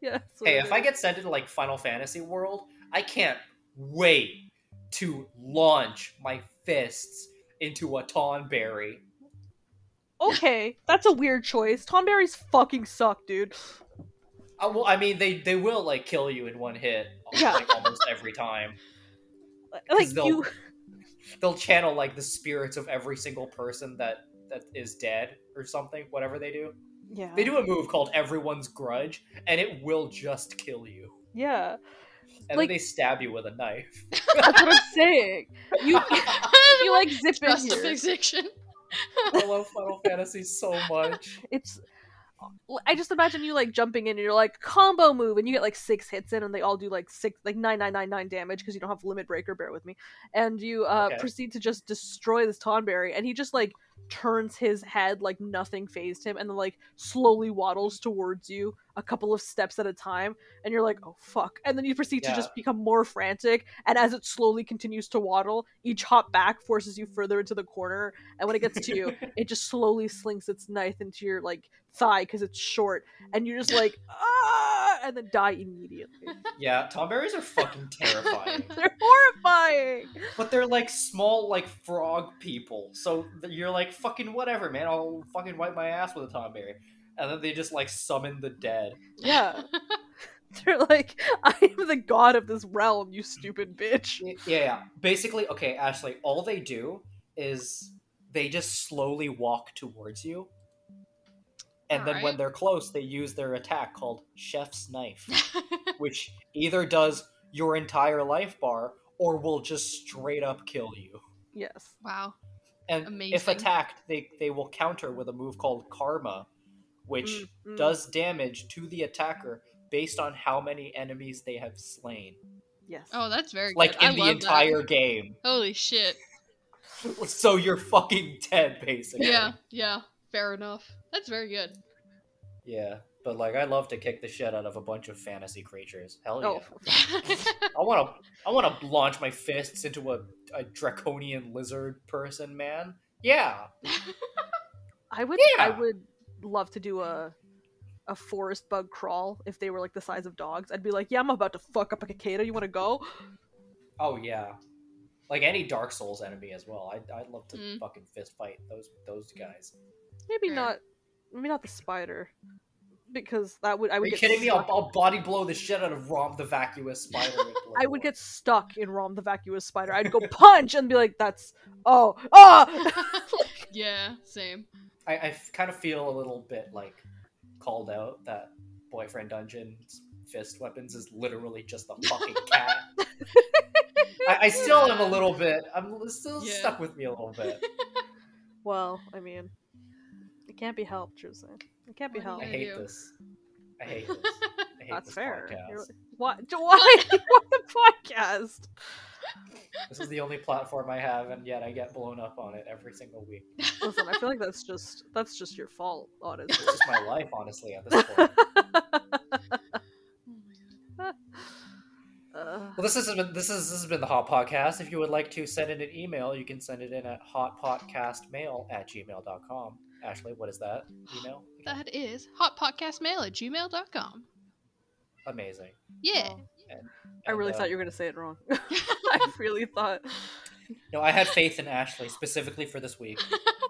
yeah. Hey, it if I get sent into like Final Fantasy world, I can't wait to launch my fists into a Tonberry. Okay, that's a weird choice. Tonberries fucking suck, dude. Uh, well, I mean, they they will like kill you in one hit, Yeah. like almost every time. Like they'll- you, They'll channel like the spirits of every single person that that is dead or something. Whatever they do, yeah, they do a move called Everyone's Grudge, and it will just kill you. yeah. And Like- then they stab you with a knife. That's what I'm saying. You, you like zip in Trust here. I love Final Fantasy so much. it's I just imagine you like jumping in and you're like combo move and you get like six hits in and they all do like six like nine nine nine nine damage because you don't have limit breaker bear with me and you uh Okay. proceed to just destroy this Tonberry and he just like turns his head like nothing phased him and then like slowly waddles towards you a couple of steps at a time and you're like oh fuck and then you proceed to just become more frantic and as it slowly continues to waddle each hop back forces you further into the corner and when it gets to you it just slowly slings its knife into your like thigh because it's short and you're just like ah and then die immediately Yeah, Tonberries are fucking terrifying. they're horrifying But they're like small, like frog people. So you're like, fucking whatever, man. I'll fucking wipe my ass with a Tonberry. And then they just like summon the dead. yeah they're like i am the god of this realm you stupid bitch Yeah, yeah. Basically, okay, Ashley, all they do is they just slowly walk towards you. And then when they're close, they use their attack called Chef's Knife, which either does your entire life bar or will just straight up kill you. yes Wow. And wow. if attacked, they, they will counter with a move called Karma, which Mm, mm. does damage to the attacker based on how many enemies they have slain. yes Oh, that's very Like good. in I the love entire That. game. Holy shit. So you're fucking dead, basically. Yeah, yeah. Fair enough. That's very good. Yeah. but like I love to kick the shit out of a bunch of fantasy creatures. Hell yeah! Oh, I want to I want to launch my fists into a, a draconian lizard person, man. Yeah. I would. I would love to do a a forest bug crawl if they were like the size of dogs. I'd be like, yeah, I'm about to fuck up a cicada. You want to go? Oh yeah. Like any Dark Souls enemy as well. I'd, I'd love to Mm. fucking fist fight those those guys. Maybe Fair. not. Maybe not the spider, because that would I would. Are you get kidding me? I'll. I'll body blow the shit out of Rom the vacuous spider. I would get stuck in Rom the vacuous spider. I'd go punch and be like, "That's oh ah." yeah, same. I, I f- kind of feel a little bit like called out that boyfriend dungeon's fist weapons is literally just the fucking cat. I, I still am a little bit. I'm still Yeah. stuck with me a little bit. well, I mean, it can't be helped, Jose. It can't be What are I you helped. gonna hate do? this. I hate this. I hate That's this fair. podcast. You're- Why? Why? Why the podcast? This is the only platform I have, and yet I get blown up on it every single week. Listen, I feel like that's just that's just your fault, honestly. It's just my life, honestly, at this point. Uh, Well, this has been this is this has been the Hot Pot Cast. If you would like to send in an email, you can send it in at hotpotcastmail at gmail.com. Ashley, what is that email? again? That is hotpotcastmail at gmail.com. Amazing. Yeah. Oh. And, I really and, thought uh, you were gonna say it wrong. I really thought. No, I had faith in Ashley specifically for this week.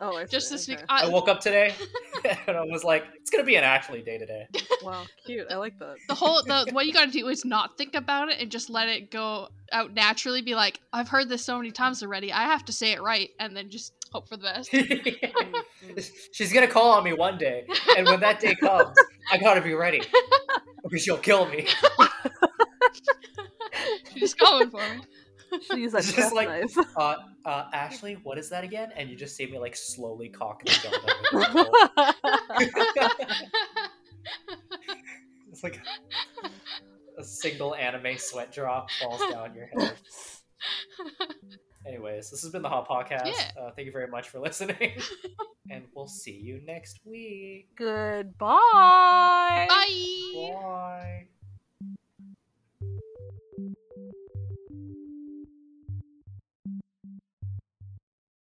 Oh, I Just see, this week. okay. I I, woke up today and I was like, it's gonna be an Ashley day today. Wow, cute. I like that. the whole the what you gotta do is not think about it and just let it go out naturally. Be like, I've heard this so many times already. I have to say it right, and then just hope for the best. She's gonna call on me one day, and when that day comes, I gotta be ready because she'll kill me. She's coming for me. Should use that It's chef just like- knife. Uh, uh, Ashley, what is that again? And you just see me like slowly cock the gun. It's like a single anime sweat drop falls down your head. Anyways, this has been the Hot Pot Cast. Yeah. Uh, thank you very much for listening, and we'll see you next week. Goodbye. Bye. Bye.